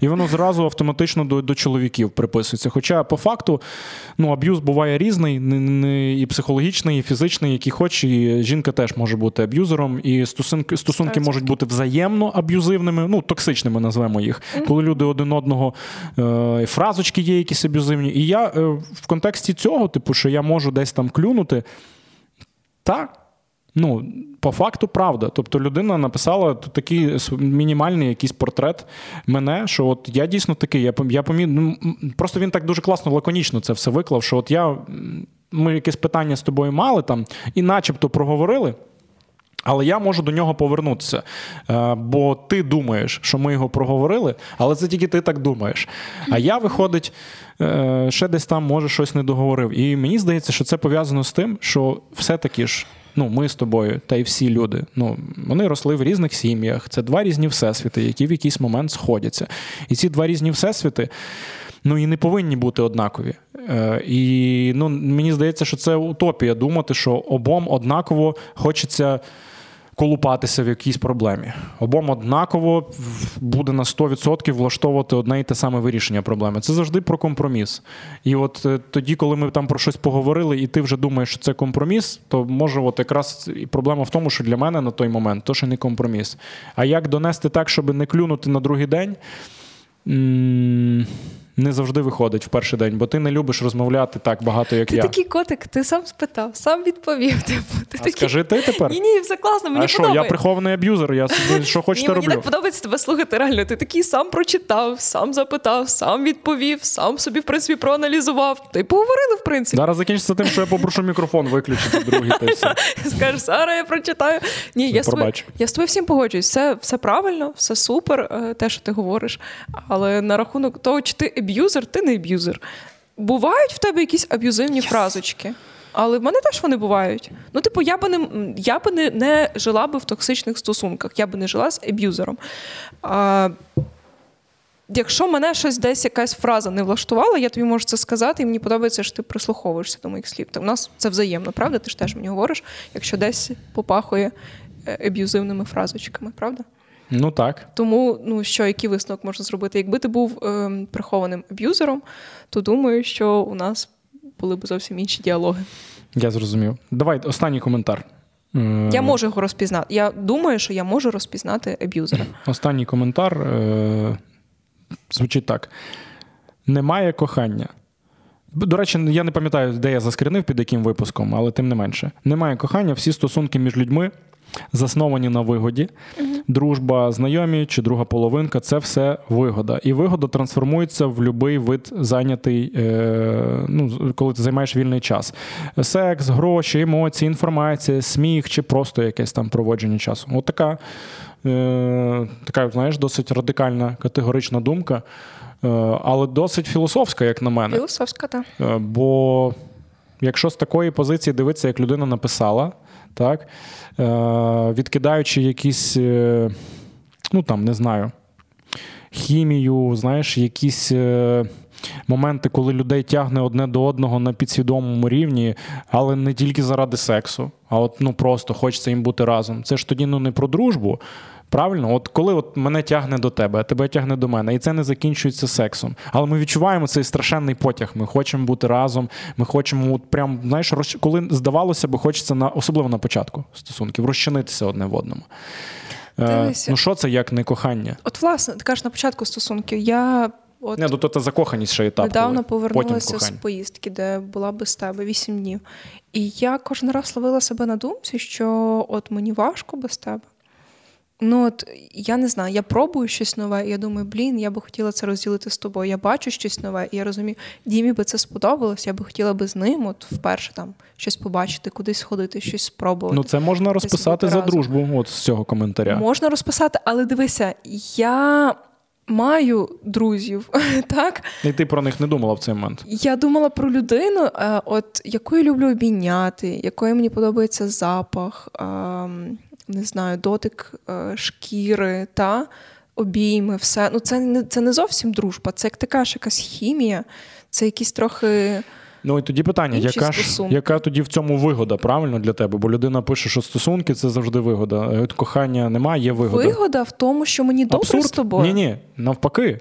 і воно зразу автоматично до до чоловіків приписується. Хоча по факту ну, аб'юз буває різний, не, не і психологічний, і фізичний, який хоч, і жінка теж може бути аб'юзером, і стосунки стосунки можуть бути взаємно аб'юзивними, ну токсичними назвемо їх, коли люди один одного е, фразочки є, якісь аб'юзивні. І я в контексті цього, типу, що я можу десь там клюнути. Так. Ну, по факту, правда. Тобто людина написала такий мінімальний якийсь портрет мене, що от я дійсно такий, я я помі... ну, Просто він так дуже класно, лаконічно це все виклав, що от я ми якесь питання з тобою мали там і начебто проговорили. Але я можу до нього повернутися. Е, бо ти думаєш, що ми його проговорили, але це тільки ти так думаєш. А я, виходить, е, ще десь там, може, щось не договорив. І мені здається, що це пов'язано з тим, що все-таки ж. Ну, ми з тобою, та й всі люди. Ну, вони росли в різних сім'ях. Це два різні всесвіти, які в якийсь момент сходяться. І ці два різні всесвіти ну і не повинні бути однакові. Е, І ну, мені здається, що це утопія думати, що обом однаково хочеться колупатися в якійсь проблемі. Обом однаково буде на 100% влаштовувати одне і те саме вирішення проблеми. Це завжди про компроміс. І от е, тоді, коли ми там про щось поговорили, і ти вже думаєш, що це компроміс, то може, от якраз і проблема в тому, що для мене на той момент то ще не компроміс. А як донести так, щоб не клюнути на другий день? Не завжди виходить в перший день, бо ти не любиш розмовляти так багато, як ти я. Ти такий котик, ти сам спитав, сам відповів. [LAUGHS] Типу, ти а такий... Скажи ти тепер? Ні, ні, все класно. Мені а що, я прихований аб'юзер, я собі [LAUGHS] що хочете роблю. Мені так подобається тебе слухати. Реально, ти такий сам прочитав, сам запитав, сам відповів, сам собі в принципі проаналізував. Ти поговорили, в принципі. Зараз закінчиться тим, що я попрошу мікрофон виключити другий. [LAUGHS] Скажеш, зараз я прочитаю. Ні, я з тобою, я з тобою всім погоджуюсь. Все, все правильно, все супер, е, те, що ти говориш. Але на рахунок того, чи ти аб'юзер, ти не аб'юзер. Бувають в тебе якісь аб'юзивні yes. фразочки, але в мене теж вони бувають. Ну, типу, я би не я би не, не жила би в токсичних стосунках, я би не жила з аб'юзером. А, Якщо мене щось десь якась фраза не влаштувала, я тобі можу це сказати, і мені подобається, що ти прислуховуєшся до моїх слів. У нас це взаємно, правда? Ти ж теж мені говориш, якщо десь попахує е, аб'юзивними фразочками, правда? Ну так. Тому ну що, який висновок можна зробити? Якби ти був е, прихованим аб'юзером, то думаю, що у нас були б зовсім інші діалоги. Я зрозумів. Давай останній коментар. Е, я можу його розпізнати. Я думаю, що я можу розпізнати аб'юзера. [CLEARS THROAT] Останній коментар е- звучить так: немає кохання. До речі, я не пам'ятаю, де я заскрінив під яким випуском, але тим не менше. Немає кохання, всі стосунки між людьми засновані на вигоді. Угу. Дружба, знайомі чи друга половинка це все вигода. І вигода трансформується в будь-який вид зайнятий, е, ну, коли ти займаєш вільний час. Секс, гроші, емоції, інформація, сміх чи просто якесь там проводження часу. От така, е, така знаєш, досить радикальна категорична думка. Е, але досить філософська, як на мене. Філософська, так. Е, бо якщо з такої позиції дивитися, як людина написала, так, е, відкидаючи якісь, ну там, не знаю, хімію, знаєш, якісь. Моменти, коли людей тягне одне до одного на підсвідомому рівні, але не тільки заради сексу, а от ну просто хочеться їм бути разом. Це ж тоді ну не про дружбу, Правильно, от коли от мене тягне до тебе, а тебе тягне до мене, і це не закінчується сексом. Але ми відчуваємо цей страшенний потяг. Ми хочемо бути разом. Ми хочемо, от прям знаєш, розч... коли здавалося б, хочеться на особливо на початку стосунків, розчинитися одне в одному. Е, ну що це як не кохання? От, власне, ти кажеш на початку стосунків. Я от не, ну, то це закоханість ще етап. Недавно повернулася з поїздки, де була без тебе вісім днів. І я кожен раз ловила себе на думці, що от мені важко без тебе. Ну от я не знаю, я пробую щось нове, і я думаю, блін, я би хотіла це розділити з тобою. Я бачу щось нове, і я розумію, Дімі би це сподобалось, я би хотіла би з ним, от вперше там щось побачити, кудись сходити, щось спробувати. Ну це можна розписати за разом. дружбу. От з цього коментаря. Можна розписати, але дивися, я. Маю друзів, [LAUGHS] так і ти про них не думала в цей момент. Я думала про людину, е, от яку я люблю обійняти, якої мені подобається запах. Не знаю, дотик е, шкіри та обійми, все. Ну, це не це не зовсім дружба, це як ти кажеш, якась хімія, це якісь трохи. Ну і тоді питання, яка ж яка тоді в цьому вигода правильно для тебе? Бо людина пише, що стосунки це завжди вигода. От Кохання немає, є вигода. Вигода в тому, що мені добре Абсурд? з тобою. Ні, ні, навпаки.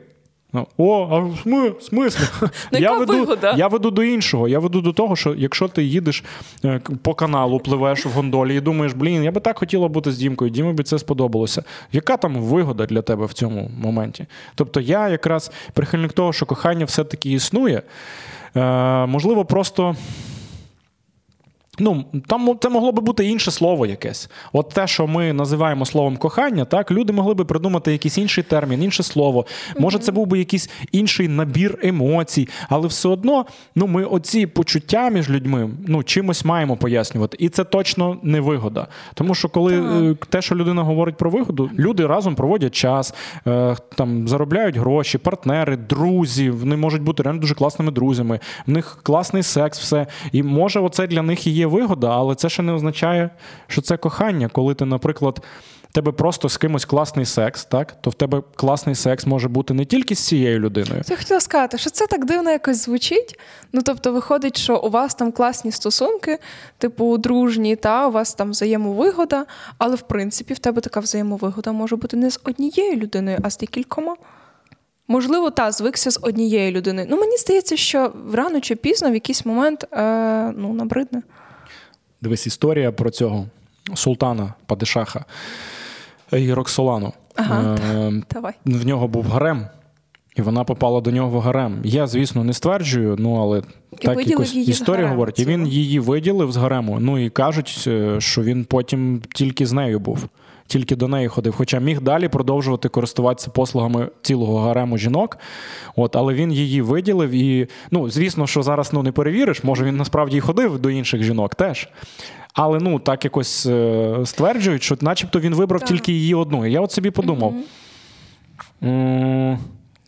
Ну, о, а в смислі? Ну, я веду я веду до іншого. Я веду до того, що якщо ти їдеш е, по каналу, пливеш в гондолі і думаєш, блін, я би так хотіла бути з Дімкою, Дімі би це сподобалося. Яка там вигода для тебе в цьому моменті? Тобто я якраз прихильник того, що кохання все-таки існує. Е, Можливо, просто. Ну, там це могло би бути інше слово якесь. От те, що ми називаємо словом кохання, так люди могли би придумати якийсь інший термін, інше слово. Може, це був би якийсь інший набір емоцій, але все одно ну, ми оці почуття між людьми ну, чимось маємо пояснювати. І це точно не вигода. Тому що коли так. Е, те, що людина говорить про вигоду, люди разом проводять час, е, там заробляють гроші, партнери, друзі, вони можуть бути реально дуже класними друзями. В них класний секс, все. І може, оце для них і є вигода, але це ще не означає, що це кохання. Коли ти, наприклад, тебе просто з кимось класний секс, так то в тебе класний секс може бути не тільки з цією людиною. Я хотіла сказати, що це так дивно якось звучить. Ну тобто, виходить, що у вас там класні стосунки, типу дружні, та у вас там взаємовигода, але в принципі в тебе така взаємовигода може бути не з однією людиною, а з декількома. Можливо, та звикся з однією людиною. Ну мені здається, що рано чи пізно в якийсь момент е, ну, набридне. Дивись, історія про цього султана Падишаха і Роксолану. Ага, е, давай. В нього був гарем, і вона попала до нього в гарем. Я, звісно, не стверджую, ну але і так якось історія говорить. І він її виділив з гарему. Ну і кажуть, е, що він потім тільки з нею був тільки до неї ходив. Хоча міг далі продовжувати користуватися послугами цілого гарему жінок. От, Але він її виділив. І, ну, звісно, що зараз ну, не перевіриш, може він насправді і ходив до інших жінок теж. Але ну так якось е, стверджують, що начебто він вибрав так. тільки її одну. І я от собі подумав. Mm-hmm.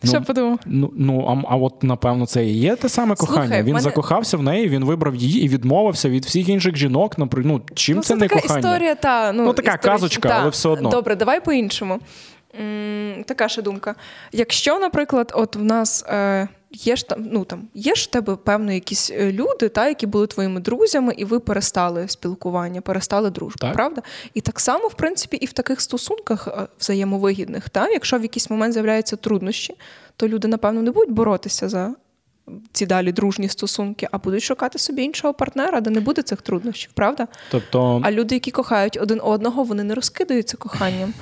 Що ну, подумав? Ну ну а а от напевно це і є те саме кохання. Слухай, він мене... закохався в неї, він вибрав її і відмовився від всіх інших жінок. Наприклад, ну, чим ну, це, це не така кохання? Історія, та, ну, ну така казочка, та. але все одно. Добре, давай по-іншому. М- така ще думка. Якщо, наприклад, от в нас. Е... Є ж там, ну там є ж в тебе певно якісь е, люди, та які були твоїми друзями, і ви перестали спілкування, перестали дружбу, так. правда? І так само, в принципі, і в таких стосунках е, взаємовигідних, та якщо в якийсь момент з'являються труднощі, то люди, напевно, не будуть боротися за ці далі дружні стосунки, а будуть шукати собі іншого партнера, де не буде цих труднощів, правда? Тобто, а люди, які кохають один одного, вони не розкидаються коханням.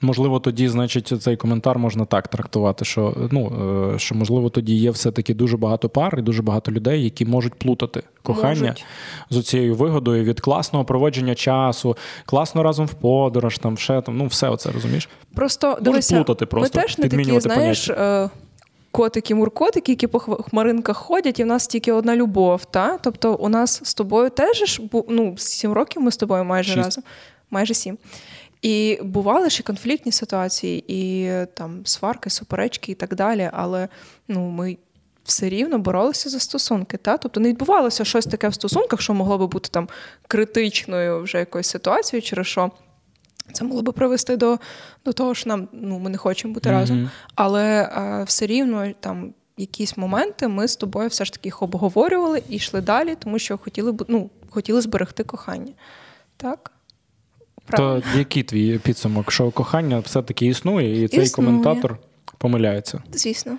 Можливо, тоді, значить, цей коментар можна так трактувати, що ну е, що можливо тоді є все-таки дуже багато пар і дуже багато людей, які можуть плутати кохання можуть. з цією вигодою від класного проводження часу, класно разом в подорож, там ще там, ну все оце розумієш. Просто дивися, плутати просто ми теж не такі, знаєш. Е, котики-муркотики, які по хмаринках ходять, і в нас тільки одна любов. Та? Тобто, у нас з тобою теж ну, сім років ми з тобою майже Шість. разом, майже сім. І бували ще конфліктні ситуації, і там сварки, суперечки і так далі. Але ну, ми все рівно боролися за стосунки. Та? Тобто не відбувалося щось таке в стосунках, що могло би бути там критичною вже якоюсь ситуацією, через що. Це могло би привести до до того, що нам ну, ми не хочемо бути mm-hmm. разом. Але а, все рівно там якісь моменти ми з тобою все ж таки їх обговорювали і йшли далі, тому що хотіли ну, хотіли зберегти кохання. Так? То який твій підсумок? Що кохання все-таки існує, і цей існує. коментатор помиляється? Звісно.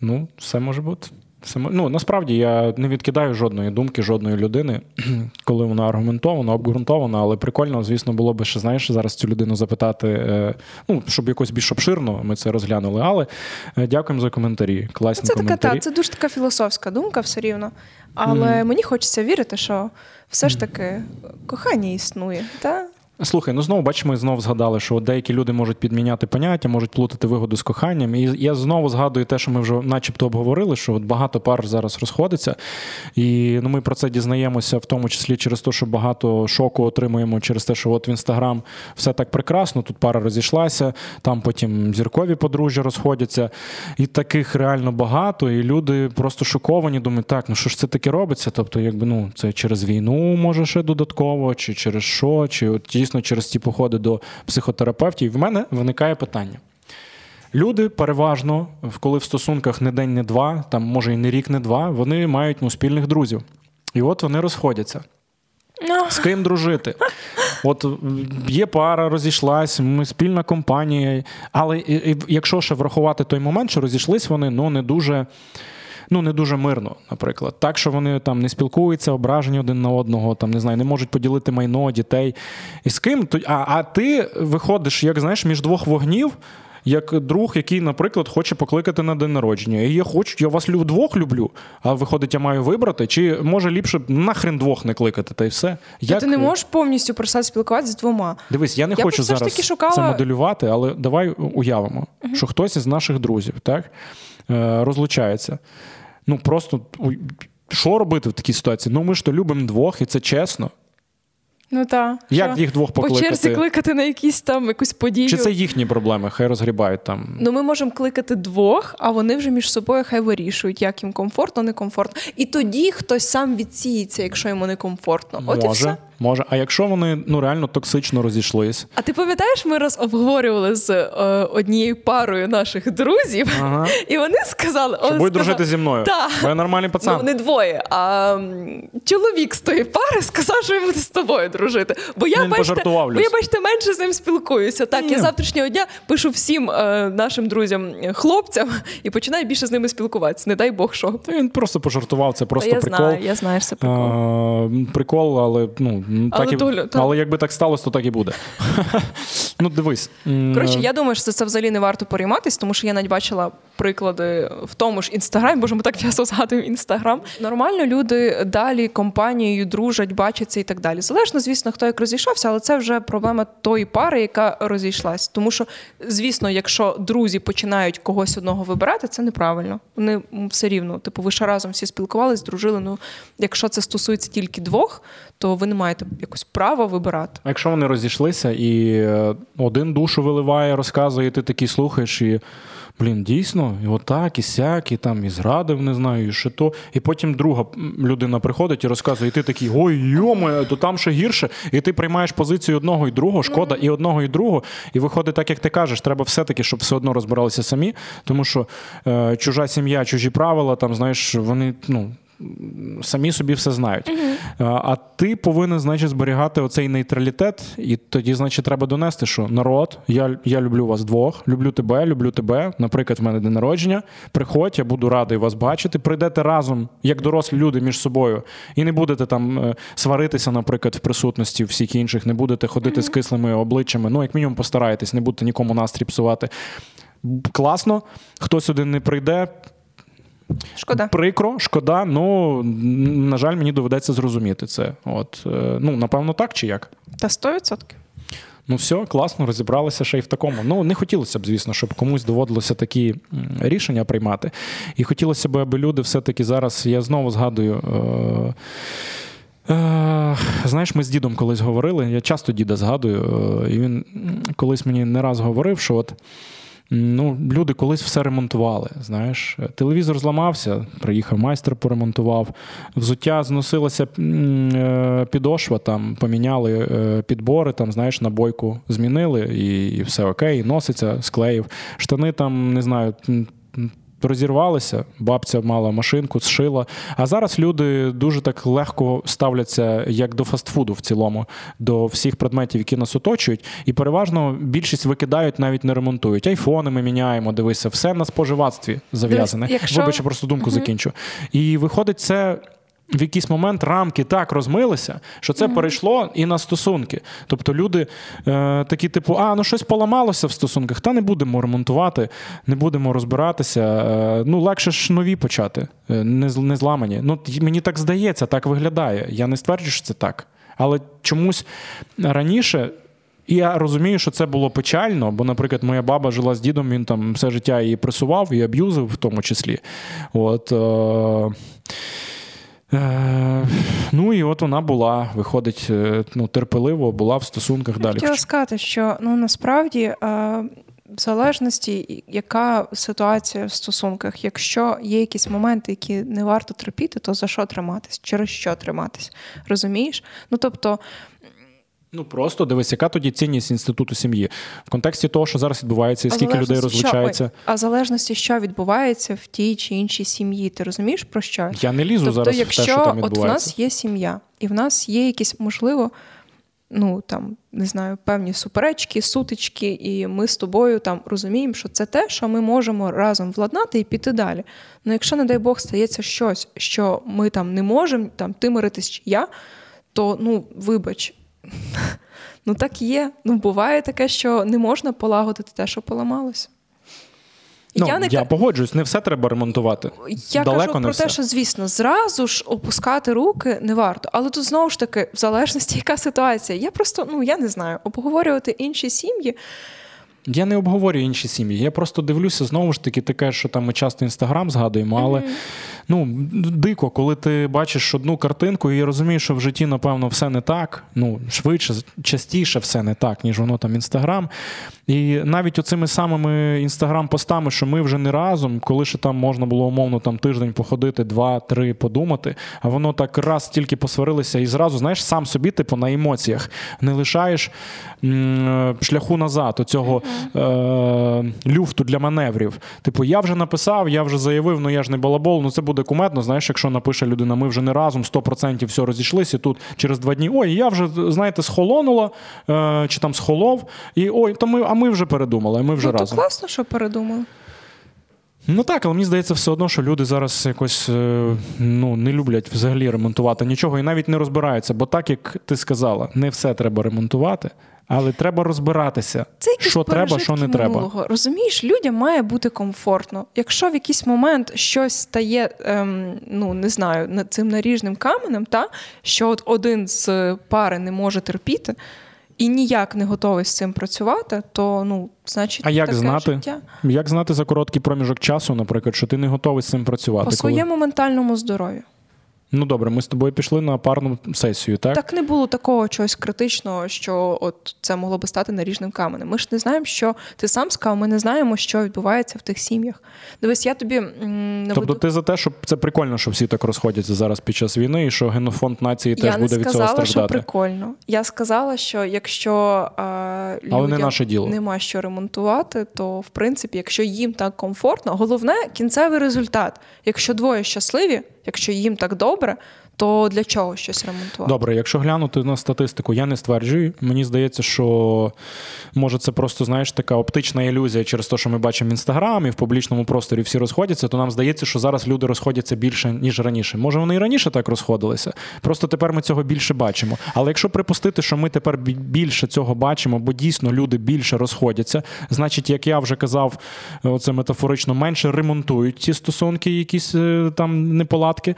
Ну, все може бути. Ну, Насправді я не відкидаю жодної думки, жодної людини, [CLEARS THROAT] коли вона аргументована, обґрунтована, але прикольно, звісно, було би ще, знаєш, зараз цю людину запитати, е, ну, щоб якось більш обширно ми це розглянули. Але е, дякуємо за коментарі. Класні це коментарі. Така, та, це дуже така філософська думка, все рівно. Але mm. мені хочеться вірити, що все ж таки кохання існує. Та? Слухай, ну знову бачимо, ми знову згадали, що деякі люди можуть підміняти поняття, можуть плутати вигоду з коханням. І я знову згадую те, що ми вже начебто обговорили, що от багато пар зараз розходиться, і ну, ми про це дізнаємося, в тому числі через те, що багато шоку отримуємо через те, що от в інстаграм все так прекрасно. Тут пара розійшлася, там потім зіркові подружжя розходяться, і таких реально багато. І люди просто шоковані, думають, так, ну що ж це таке робиться? Тобто, якби ну це через війну, може ще додатково, чи через що, чи от дійсно через ці походи до психотерапевтів, в мене виникає питання. Люди переважно, коли в стосунках не день, не два, там може і не рік, не два, вони мають ну, спільних друзів. І от вони розходяться. З ким дружити? От є пара, розійшлась, ми спільна компанія. Але якщо ще врахувати той момент, що розійшлись вони ну, не дуже ну не дуже мирно, наприклад. Так, що вони там не спілкуються, ображені один на одного, там не знаю, не можуть поділити майно, дітей. І з ким? А, а ти виходиш, як знаєш, між двох вогнів. Як друг, який, наприклад, хоче покликати на день народження. І я хочу, я вас двох люблю, а виходить, я маю вибрати, чи може ліпше нахрен двох не кликати, та й все. Як... Ти не можеш повністю перестати спілкуватися з двома. Дивись, я не я хочу зараз шукала... це моделювати, але давай уявимо, uh що хтось із наших друзів так, е, розлучається. Ну просто що робити в такій ситуації? Ну ми ж то любимо двох, і це чесно. Ну так. Як що? їх двох покликати? По черзі кликати на якісь там якусь подію. Чи це їхні проблеми? Хай розгрібають там. Ну ми можемо кликати двох, а вони вже між собою хай вирішують, як їм комфортно, некомфортно. І тоді хтось сам відсіється, якщо йому некомфортно. От Може. і все. Може, а якщо вони ну реально токсично розійшлись? А ти пам'ятаєш, ми раз обговорювали з е, однією парою наших друзів, ага. [LAUGHS] і вони сказали: Що будуть дружити зі мною. Так. Бо я нормальний пацан. Ну, не двоє. А чоловік з тої пари сказав, що він буде з тобою дружити. Бо я бачите, бо я бачите, менше з ним спілкуюся. Так, Ні. я завтрашнього дня пишу всім е, нашим друзям, е, хлопцям і починаю більше з ними спілкуватися. Не дай Бог що. Та він просто пожартував, це просто я прикол. Знаю, я знаю, що це прикол. А, прикол, але ну так і, долю, але якби так сталося, то так і буде. [LAUGHS] Ну, дивись. Коротше, я думаю, що це взагалі не варто перейматись, тому що я навіть бачила приклади в тому ж інстаграмі, бо ж ми так часто згадуємо інстаграм. Нормально люди далі компанією дружать, бачаться і так далі. Залежно, звісно, хто як розійшовся, але це вже проблема тої пари, яка розійшлась. Тому що, звісно, якщо друзі починають когось одного вибирати, це неправильно. Вони все рівно, типу, ви ще разом всі спілкувались, дружили. Ну, якщо це стосується тільки двох, то ви не маєте якось права вибирати. А якщо вони розійшлися, і е, один душу виливає, розказує, ти такий слухаєш і блін, дійсно, і отак, і сяк, і там і зрадив, не знаю, і що то. І потім друга людина приходить і розказує, і ти такий, ой, йоме, то там ще гірше. І ти приймаєш позицію одного і другого, шкода, і одного, і другого. І виходить, так як ти кажеш, треба все-таки, щоб все одно розбиралися самі, тому що е, чужа сім'я, чужі правила, там, знаєш, вони, ну самі собі все знають. Uh-huh. А ти повинен, значить, зберігати оцей нейтралітет, і тоді, значить, треба донести, що народ, я я люблю вас двох, люблю тебе, люблю тебе. Наприклад, в мене день народження. Приходь, я буду радий вас бачити. Прийдете разом, як дорослі люди між собою, і не будете там е, сваритися, наприклад, в присутності всіх інших, не будете ходити uh-huh. з кислими обличчями. Ну, як мінімум, постарайтесь, не будете нікому настрій псувати. Класно, хтось один не прийде. Шкода. Прикро, шкода, ну на жаль, мені доведеться зрозуміти це. От, е, ну, напевно, так чи як? Та 100%. Ну, все, класно, розібралися ще й в такому. Ну, не хотілося б, звісно, щоб комусь доводилося такі рішення приймати. І хотілося б, аби люди все-таки зараз, я знову згадую. Е- е- знаєш, ми з дідом колись говорили, я часто діда згадую, е- і він колись мені не раз говорив, що от. Ну, Люди колись все ремонтували. Знаєш, телевізор зламався, приїхав майстер, поремонтував. Взуття зносилася е, підошва, там поміняли е, підбори, там, знаєш, набойку змінили, і, і все окей, носиться, склеїв. Штани там, не знаю, розірвалися, бабця мала машинку, зшила. А зараз люди дуже так легко ставляться як до фастфуду в цілому, до всіх предметів, які нас оточують, і переважно більшість викидають, навіть не ремонтують. Айфони ми міняємо, дивися, все на споживацтві зав'язане. Якщо... Вибач, просто думку закінчу. І виходить, це в якийсь момент рамки так розмилися, що це mm-hmm. перейшло і на стосунки. Тобто люди е, такі, типу, а ну щось поламалося в стосунках, та не будемо ремонтувати, не будемо розбиратися. Е, ну, легше ж нові почати, е, не не зламані. Ну, Мені так здається, так виглядає. Я не стверджую, що це так. Але чомусь раніше. І я розумію, що це було печально, бо, наприклад, моя баба жила з дідом, він там все життя її пресував і аб'юзив в тому числі. От, е- Е, Ну і от вона була, виходить, е, ну, терпеливо, була в стосунках Я далі. Хотіла сказати, що ну насправді. Е... В залежності, яка ситуація в стосунках, якщо є якісь моменти, які не варто терпіти, то за що триматись? Через що триматись? Розумієш? Ну тобто Ну просто дивись, яка тоді цінність інституту сім'ї в контексті того, що зараз відбувається, і скільки людей розлучається. Що, а залежності, що відбувається в тій чи іншій сім'ї, ти розумієш про що? Я не лізу тобто, зараз. Якщо в те, що там відбувається. от в нас є сім'я, і в нас є якісь можливо. Ну там не знаю, певні суперечки, сутички, і ми з тобою там розуміємо, що це те, що ми можемо разом владнати і піти далі. Ну, якщо, не дай Бог, стається щось, що ми там не можемо, там ти миритись чи я, то ну вибач, Ну так є. Ну буває таке, що не можна полагодити те, що поламалося. Ну, Я не я погоджуюсь, не все треба ремонтувати. Я Далеко кажу не про все. те, що, звісно, зразу ж опускати руки не варто. Але тут знову ж таки, в залежності, [LAUGHS] яка ситуація. Я просто, ну я не знаю, обговорювати інші сім'ї. Я не обговорюю інші сім'ї. Я просто дивлюся, знову ж таки, таке, що там ми часто інстаграм згадуємо, але ну, дико, коли ти бачиш одну картинку і розумієш, що в житті, напевно, все не так. Ну, швидше, частіше все не так, ніж воно там інстаграм. І навіть оцими самими інстаграм-постами, що ми вже не разом, коли ще там можна було умовно там тиждень походити, два-три подумати, а воно так раз тільки посварилися і зразу, знаєш, сам собі, типу, на емоціях не лишаєш м- шляху назад, оцього е- люфту для маневрів. Типу, я вже написав, я вже заявив, ну я ж не балабол, ну це буде кумедно. Знаєш, якщо напише людина, ми вже не разом, 100% все розійшлися. Тут через два дні ой, я вже, знаєте, схолонула е- чи там схолов, і ой, то ми, а ми вже передумали, ми вже ну, разом. То класно, що передумали. Ну так, але мені здається, все одно, що люди зараз якось е, ну, не люблять взагалі ремонтувати нічого і навіть не розбираються. Бо так, як ти сказала, не все треба ремонтувати, але треба розбиратися, Це що треба, що не минулого. треба. Розумієш, людям має бути комфортно. Якщо в якийсь момент щось стає, ем, ну не знаю, цим наріжним каменем, та що от один з пари не може терпіти. І ніяк не готовий з цим працювати, то ну, значить, а як таке знати, життя. як знати за короткий проміжок часу, наприклад, що ти не готовий з цим працювати? По коли- своєму ментальному здоров'ю. Ну добре, ми з тобою пішли на парну сесію, так? Так не було такого чогось критичного, що от це могло би стати наріжним каменем. Ми ж не знаємо, що ти сам сказав, ми не знаємо, що відбувається в тих сім'ях. Дивись, я тобі наведу... Тобто ти за те, що це прикольно, що всі так розходяться зараз під час війни, і що генофонд нації теж я буде від цього сказала, що прикольно. Я сказала, що якщо е, людям не наше діло. нема що ремонтувати, то в принципі, якщо їм так комфортно, головне кінцевий результат. Якщо двоє щасливі, якщо їм так добре, то для чого щось ремонтувати? Добре, якщо глянути на статистику, я не стверджую. Мені здається, що може це просто знаєш така оптична ілюзія через те, що ми бачимо в інстаграмі, в публічному просторі всі розходяться, то нам здається, що зараз люди розходяться більше ніж раніше. Може, вони і раніше так розходилися. Просто тепер ми цього більше бачимо. Але якщо припустити, що ми тепер більше цього бачимо, бо дійсно люди більше розходяться, значить, як я вже казав, оце метафорично менше ремонтують ті стосунки, якісь е, там неполадки.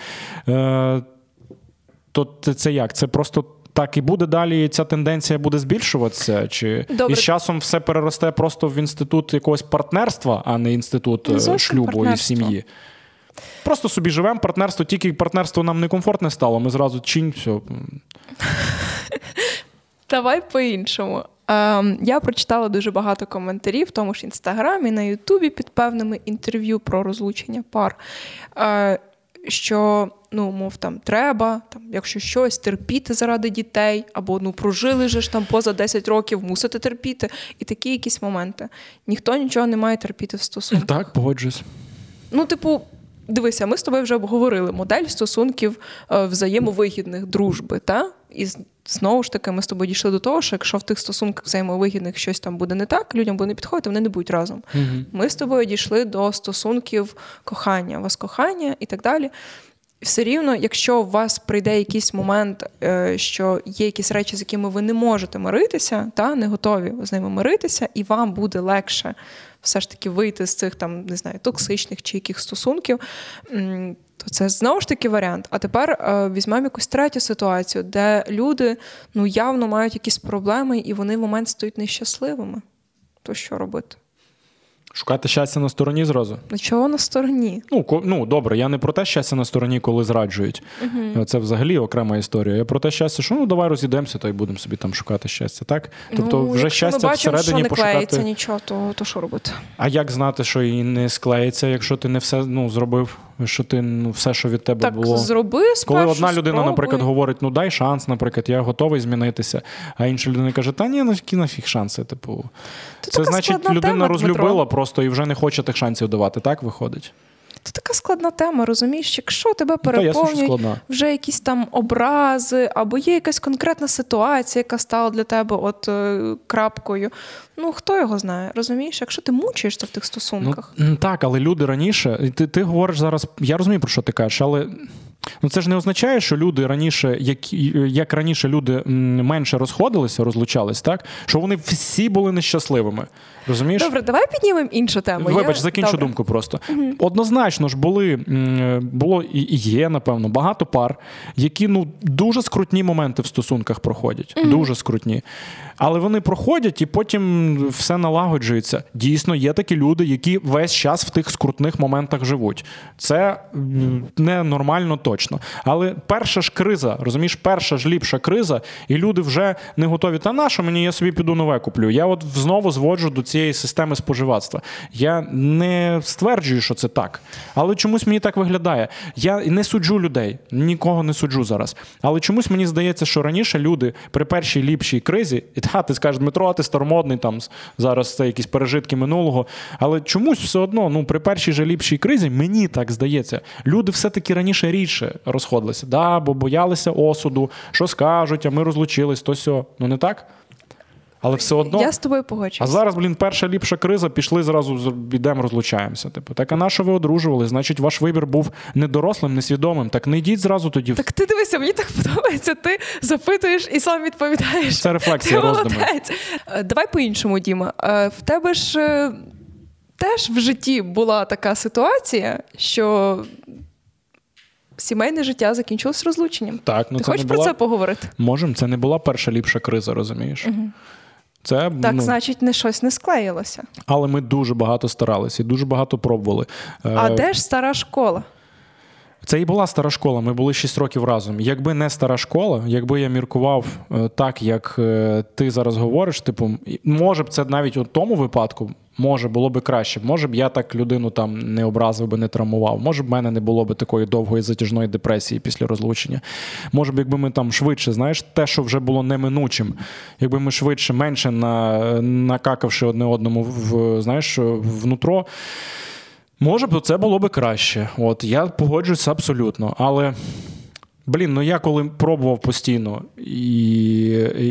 Е, то це- це як? Це просто. Так і буде далі, ця тенденція буде збільшуватися? Чи Добре. і з часом все переросте просто в інститут якогось партнерства, а не інститут Не е, зовсім шлюбу і сім'ї? Просто собі живемо, партнерство, тільки партнерство нам некомфортне стало. Ми зразу чинь, все. Давай по-іншому. Ем, я прочитала дуже багато коментарів, в тому ж інстаграмі, на Ютубі під певними інтерв'ю про розлучення пар. Що, ну, мов, там треба, там, якщо щось терпіти заради дітей, або ну прожили же ж там поза 10 років, мусите терпіти. І такі якісь моменти. Ніхто нічого не має терпіти в стосунках. Так, погоджуюсь. Ну, типу, дивися, ми з тобою вже обговорили модель стосунків е, взаємовигідних дружби, та? І з- знову ж таки, ми з тобою дійшли до того, що якщо в тих стосунках взаємовигідних щось там буде не так, людям буде не підходити, вони не будуть разом. Угу. Ми з тобою дійшли до стосунків кохання, вас кохання і так далі. Все рівно, якщо у вас прийде якийсь момент, е, що є якісь речі, з якими ви не можете миритися, та не готові з ними миритися, і вам буде легше все ж таки вийти з цих там не знаю токсичних чи яких стосунків. То це знову ж таки варіант. А тепер е, візьмемо якусь третю ситуацію, де люди ну явно мають якісь проблеми, і вони в момент стають нещасливими. То що робити? Шукати щастя на стороні зразу. Ну чого на стороні? Ну, ко- ну добре, я не про те щастя на стороні, коли зраджують. Це взагалі окрема історія. Я про те щастя, що ну давай розійдемося, та й будемо собі там шукати щастя. Так? Тобто, ну, вже щастя ми бачимо, всередині що не пошукати. клеїться нічого, то, то що робити? А як знати, що і не склеїться, якщо ти не все ну, зробив, що ти ну, все, що від тебе Так було. зроби Коли одна людина, спробуй. наприклад, говорить, ну дай шанс, наприклад, я готовий змінитися, а інша людина каже, та ні, ну які нафіг шанси. Типу, Це це значить, людина тема, розлюбила Дмитро. просто і вже не хоче тих шансів давати. Так виходить? Це така складна тема, розумієш? Якщо тебе Ну, переповнюють складна. вже якісь там образи, або є якась конкретна ситуація, яка стала для тебе от е, крапкою. Ну хто його знає, розумієш? Якщо ти мучаєшся в тих стосунках. Ну, так, але люди раніше, ти, ти говориш зараз, я розумію, про що ти кажеш, але ну, це ж не означає, що люди раніше, як, як раніше люди менше розходилися, розлучались, так? Що вони всі були нещасливими. Розумієш? Добре, давай піднімемо іншу тему. Вибач, Я- закінчу Добре. думку просто. Однозначно ж були, було і є, напевно, багато пар, які ну дуже скрутні моменти в стосунках проходять. Дуже скрутні. Але вони проходять і потім все налагоджується. Дійсно, є такі люди, які весь час в тих скрутних моментах живуть. Це ненормально точно. Але перша ж криза, розумієш, перша ж ліпша криза, і люди вже не готові. Та на що мені я собі піду нове куплю? Я от знову зводжу до цієї системи споживацтва. Я не стверджую, що це так. Але чомусь мені так виглядає. Я не суджу людей, нікого не суджу зараз. Але чомусь мені здається, що раніше люди при першій ліпшій кризі, і та ти скажеш, Дмитро, а ти старомодний, там зараз це якісь пережитки минулого. Але чомусь все одно, ну при першій же ліпшій кризі, мені так здається, люди все-таки раніше рідше розходилися. Да, бо боялися осуду, що скажуть, а ми розлучились, то сьо. Ну не так? Але все одно. Я з тобою погоджуюсь. А зараз, блін, перша ліпша криза, пішли зразу йдемо, розлучаємося. Типу, так а на що ви одружували? Значить, ваш вибір був недорослим, несвідомим. Так не йдіть зразу тоді. Так ти дивися, мені так подобається. Ти запитуєш і сам відповідаєш. Це рефлексія роздуму. Е, давай по-іншому, Діма. Е, в тебе ж е, теж в житті була така ситуація, що. Сімейне життя закінчилось розлученням. Так, ну Ти це хочеш не про це поговорити? Можемо, це не була перша ліпша криза, розумієш? Угу. Це, Так, ну, значить, не щось не склеїлося. Але ми дуже багато старалися і дуже багато пробували. А е... де ж стара школа? Це і була стара школа. Ми були 6 років разом. Якби не стара школа, якби я міркував е, так, як е, ти зараз говориш, типу, може б це навіть у тому випадку. Може, було б краще. Може б я так людину там не образив би, не травмував. Може б в мене не було б такої довгої затяжної депресії після розлучення. Може б, якби ми там швидше, знаєш, те, що вже було неминучим, якби ми швидше, менше на, накакавши одне одному в знаєш, внутро. Може б, це було би краще. От я погоджуюся абсолютно. Але Блін, ну я коли пробував постійно, і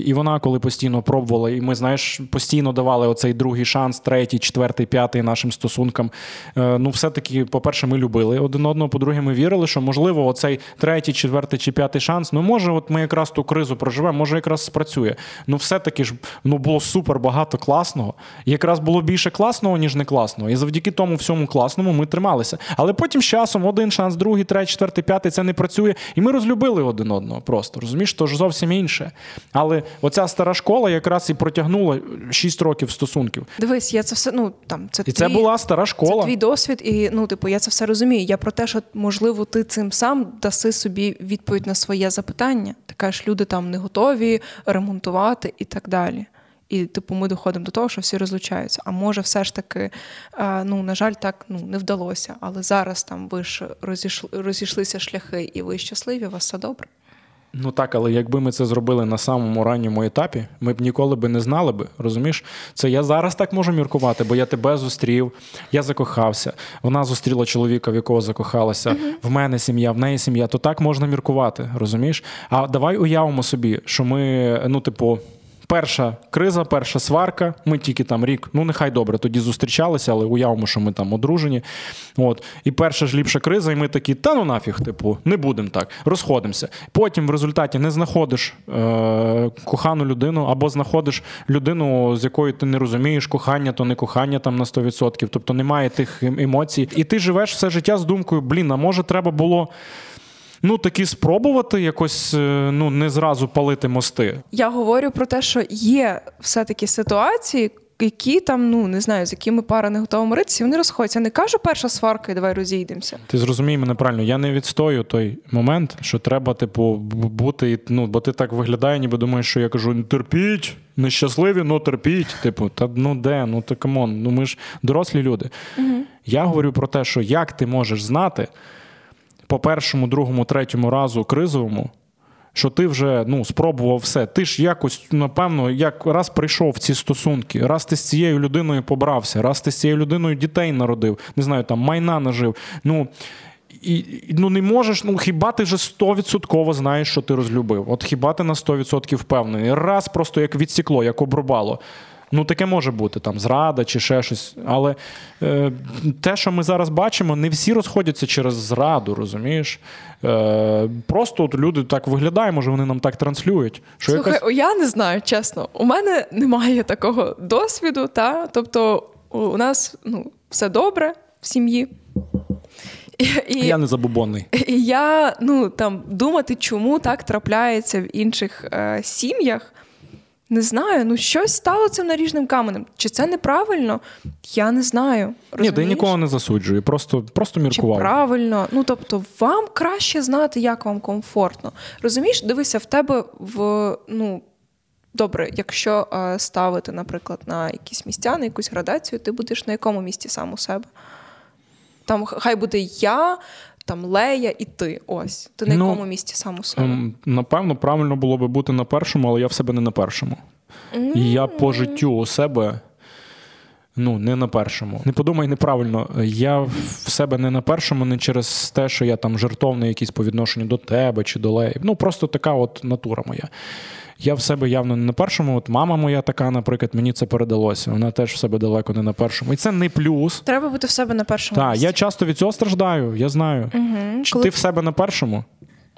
і вона коли постійно пробувала, і ми, знаєш, постійно давали оцей другий шанс, третій, четвертий, п'ятий нашим стосункам. Е, ну, все-таки, по-перше, ми любили один одного. По-друге, ми вірили, що можливо, оцей третій, четвертий чи п'ятий шанс. Ну, може, от ми якраз ту кризу проживемо, може, якраз спрацює. Ну, все-таки ж ну, було супер багато класного. Якраз було більше класного, ніж не класного. І завдяки тому всьому класному ми трималися. Але потім з часом один шанс, другий, третій, четвертий, п'ятий це не працює. І ми розлюбили один одного просто. Розумієш, то ж зовсім інше. Але оця стара школа якраз і протягнула 6 років стосунків. Дивись, я це все ну там це і твій, це була стара школа. Це твій досвід, і ну, типу, я це все розумію. Я про те, що можливо ти цим сам даси собі відповідь на своє запитання. Ти кажеш, люди там не готові ремонтувати і так далі. І, типу, ми доходимо до того, що всі розлучаються. А може, все ж таки, ну, на жаль, так ну, не вдалося. Але зараз там ви ж розійшли, розійшлися шляхи, і ви щасливі, у вас все добре. Ну так, але якби ми це зробили на самому ранньому етапі, ми б ніколи би не знали би. Розумієш? Це я зараз так можу міркувати, бо я тебе зустрів, я закохався. Вона зустріла чоловіка, в якого закохалася. Uh-huh. В мене сім'я, в неї сім'я. То так можна міркувати, розумієш? А давай уявимо собі, що ми, ну, типу. Перша криза, перша сварка. Ми тільки там рік, ну нехай добре, тоді зустрічалися, але уявимо, що ми там одружені. От. І перша ж ліпша криза, і ми такі, та ну нафіг, типу, не будемо так, розходимося. Потім в результаті не знаходиш е- кохану людину, або знаходиш людину, з якою ти не розумієш, кохання, то не кохання там на 100%. Тобто немає тих ем-, емоцій. І ти живеш все життя з думкою, блін, а може треба було. Ну, таки спробувати якось е, ну не зразу палити мости. Я говорю про те, що є все-таки ситуації, які там, ну не знаю, з якими пара не готова миритися, вони розходяться. Я не кажу перша сварка, і давай розійдемося. Ти зрозумій мене правильно. Я не відстою той момент, що треба, типу, бути. Ну, бо ти так виглядає, ніби думаєш, що я кажу: терпіть, нещасливі, ну терпіть. Типу, та ну де? Ну ти come on, ну ми ж дорослі люди. Угу. Я говорю про те, що як ти можеш знати по першому, другому, третьому разу кризовому, що ти вже ну, спробував все. Ти ж якось, напевно, як раз прийшов в ці стосунки, раз ти з цією людиною побрався, раз ти з цією людиною дітей народив, не знаю, там майна нажив. Ну, і, ну не можеш, ну хіба ти вже 100% знаєш, що ти розлюбив? От хіба ти на 100% впевнений? Раз просто як відсікло, як обрубало. Ну, таке може бути там зрада чи ще щось. Але е, те, що ми зараз бачимо, не всі розходяться через зраду, розумієш? Е, Просто от люди так виглядають, може вони нам так транслюють. Що Слухай, якась... я не знаю, чесно. У мене немає такого досвіду, та? тобто у нас ну, все добре в сім'ї. І, і, Я не забубонний. І я ну, там, думати, чому так трапляється в інших е, сім'ях. Не знаю, ну щось стало цим наріжним каменем. Чи це неправильно? Я не знаю. Розумієш? Ні, ти нікого не засуджую, просто просто міркував. Чи Правильно. Ну тобто, вам краще знати, як вам комфортно. Розумієш, дивися, в тебе в ну. Добре, якщо е, ставити, наприклад, на якісь місця, на якусь градацію, ти будеш на якому місці сам у себе? Там хай буде я, там Лея і ти. Ось. Ти на ну, якому місці сам у себе? Ем, напевно, правильно було би бути на першому, але я в себе не на першому. Mm. І я по життю у себе. Ну, не на першому. Не подумай неправильно. Я в себе не на першому, не через те, що я там жертовний якийсь по відношенню до тебе чи до Леї. Ну, просто така от натура моя. Я в себе явно не на першому. От мама моя така, наприклад, мені це передалося. Вона теж в себе далеко не на першому. І це не плюс. Треба бути в себе на першому. Так, я часто від цього страждаю, я знаю. Угу. Чи Коли... ти в себе на першому?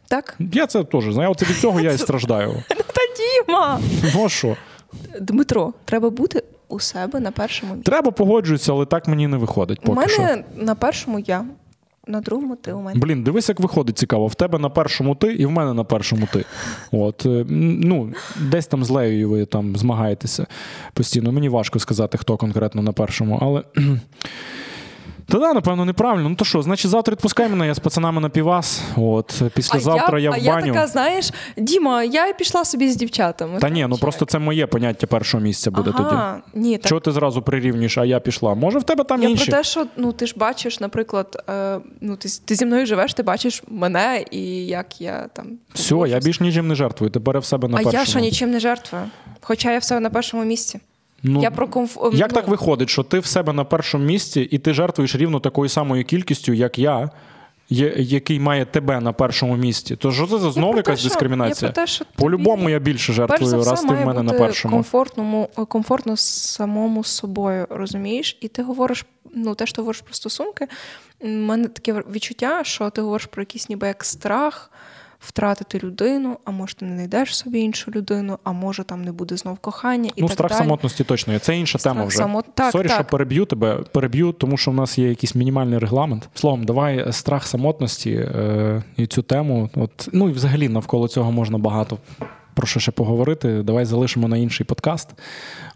Так. Я це теж знаю. От від цього я і [LAUGHS] страждаю. [LAUGHS] Ну та Діма! Ну що? Дмитро, треба бути у себе на першому місці. Треба погоджуватися, але так мені не виходить. поки У мене що. на першому я на другому ти у мене. Блін, дивись, як виходить цікаво. В тебе на першому ти і в мене на першому ти. От, е, ну, Десь там з Леєю ви там змагаєтеся постійно. Мені важко сказати, хто конкретно на першому, але. Та да, напевно, неправильно. Ну то що, значить, завтра відпускай мене, я з пацанами на півас. От післязавтра я, я в баню. А я така, знаєш, Діма, я пішла собі з дівчатами. Та ні, ну просто це моє поняття першого місця буде ага, тоді. Ні, так... Чого ти зразу прирівнюєш, а я пішла? Може, в тебе там я інші? Я про те, що ну ти ж бачиш, наприклад, е, ну ти ти зі мною живеш, ти бачиш мене і як я там. Все, я більш нічим не жертвую. Ти бере в себе на а першому. А я що нічим не жертвую. Хоча я в себе на першому місці. Ну, я про комф... Як ну... так виходить, що ти в себе на першому місці і ти жертвуєш рівно такою самою кількістю, як я, який має тебе на першому місці? То що це знову якась дискримінація? По-любому я більше жертвую, раз ти в мене на першому. Комфортному, комфортно самому собою, розумієш? І ти говориш, ну те, що ти говориш про стосунки. У мене таке відчуття, що ти говориш про якийсь ніби як страх втратити людину, а може ти не знайдеш собі іншу людину, а може там не буде знов кохання. і Ну, так страх далі. самотності точно є. Це інша страх тема вже. Самот... Так, Sorry, так. що переб'ю тебе, переб'ю, тому що в нас є якийсь мінімальний регламент. Словом, давай страх самотності е, і цю тему. От, Ну і взагалі навколо цього можна багато. Про що ще поговорити, давай залишимо на інший подкаст.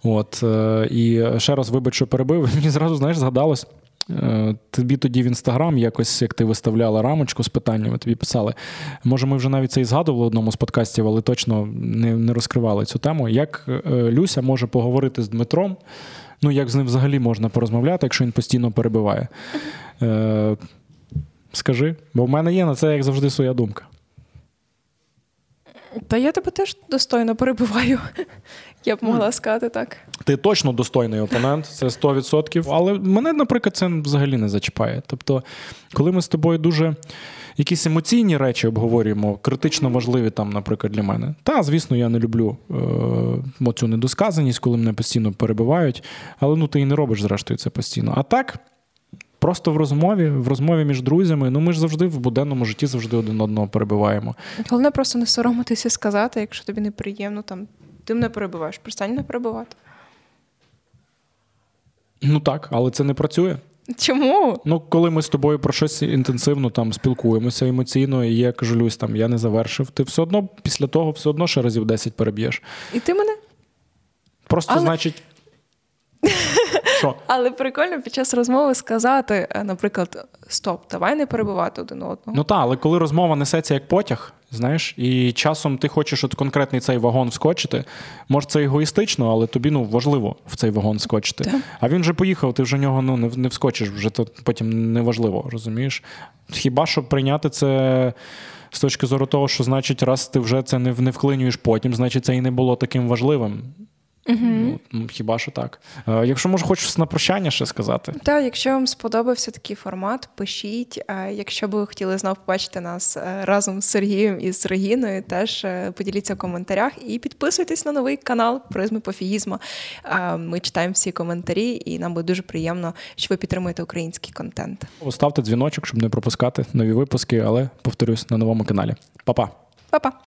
От е, і ще раз вибач, що перебив. [LAUGHS] Мені зразу знаєш, згадалось. Е, тобі тоді в інстаграм, якось як ти виставляла рамочку з питаннями, тобі писали. Може, ми вже навіть це і згадували в одному з подкастів, але точно не не розкривали цю тему. Як е, Люся може поговорити з Дмитром? Ну, як з ним взагалі можна порозмовляти, якщо він постійно перебиває? Е, Скажи, бо в мене є на це, як завжди, своя думка. Та я тебе теж достойно перебиваю. [LAUGHS] Я б могла сказати так. Ти точно достойний опонент, це 100%. Але мене, наприклад, це взагалі не зачіпає. Тобто, коли ми з тобою дуже якісь емоційні речі обговорюємо, критично важливі там, наприклад, для мене. Та, звісно, я не люблю е, цю недосказаність, коли мене постійно перебивають, але ну ти і не робиш, зрештою, це постійно. А так. Просто в розмові, в розмові між друзями. Ну ми ж завжди в буденному житті завжди один одного перебиваємо. Головне просто не соромитися сказати, якщо тобі неприємно, там ти мене перебиваєш. Перестань не перебивати. Ну так, але це не працює. Чому? Ну, коли ми з тобою про щось інтенсивно там спілкуємося емоційно, і я кажу, Люсь, там я не завершив, ти все одно після того все одно ще разів 10 переб'єш. І ти мене? Просто, але... значить. Що? Але прикольно під час розмови сказати, е, наприклад, стоп, давай не перебивати один одного. Ну так, але коли розмова несеться як потяг, знаєш, і часом ти хочеш от конкретний цей вагон вскочити. Може, це егоїстично, але тобі ну важливо в цей вагон вскочити. Так. А він вже поїхав, ти вже в нього ну, не не вскочиш, вже то потім неважливо, розумієш? Хіба що прийняти це. З точки зору того, що значить, раз ти вже це не не вклинюєш потім, значить це і не було таким важливим. Угу. Ну, Хіба що так? Е, якщо може, хочеш на прощання ще сказати. Так, якщо вам сподобався такий формат, пишіть. Е, якщо б ви хотіли знов побачити нас е, разом з Сергієм і з Регіною, теж поділіться в коментарях і підписуйтесь на новий канал Призми Пофігізму. Ми читаємо всі коментарі, і нам буде дуже приємно, що ви підтримуєте український контент. Ставте дзвіночок, щоб не пропускати нові випуски, але повторюсь на новому каналі. Па-па. Па-па.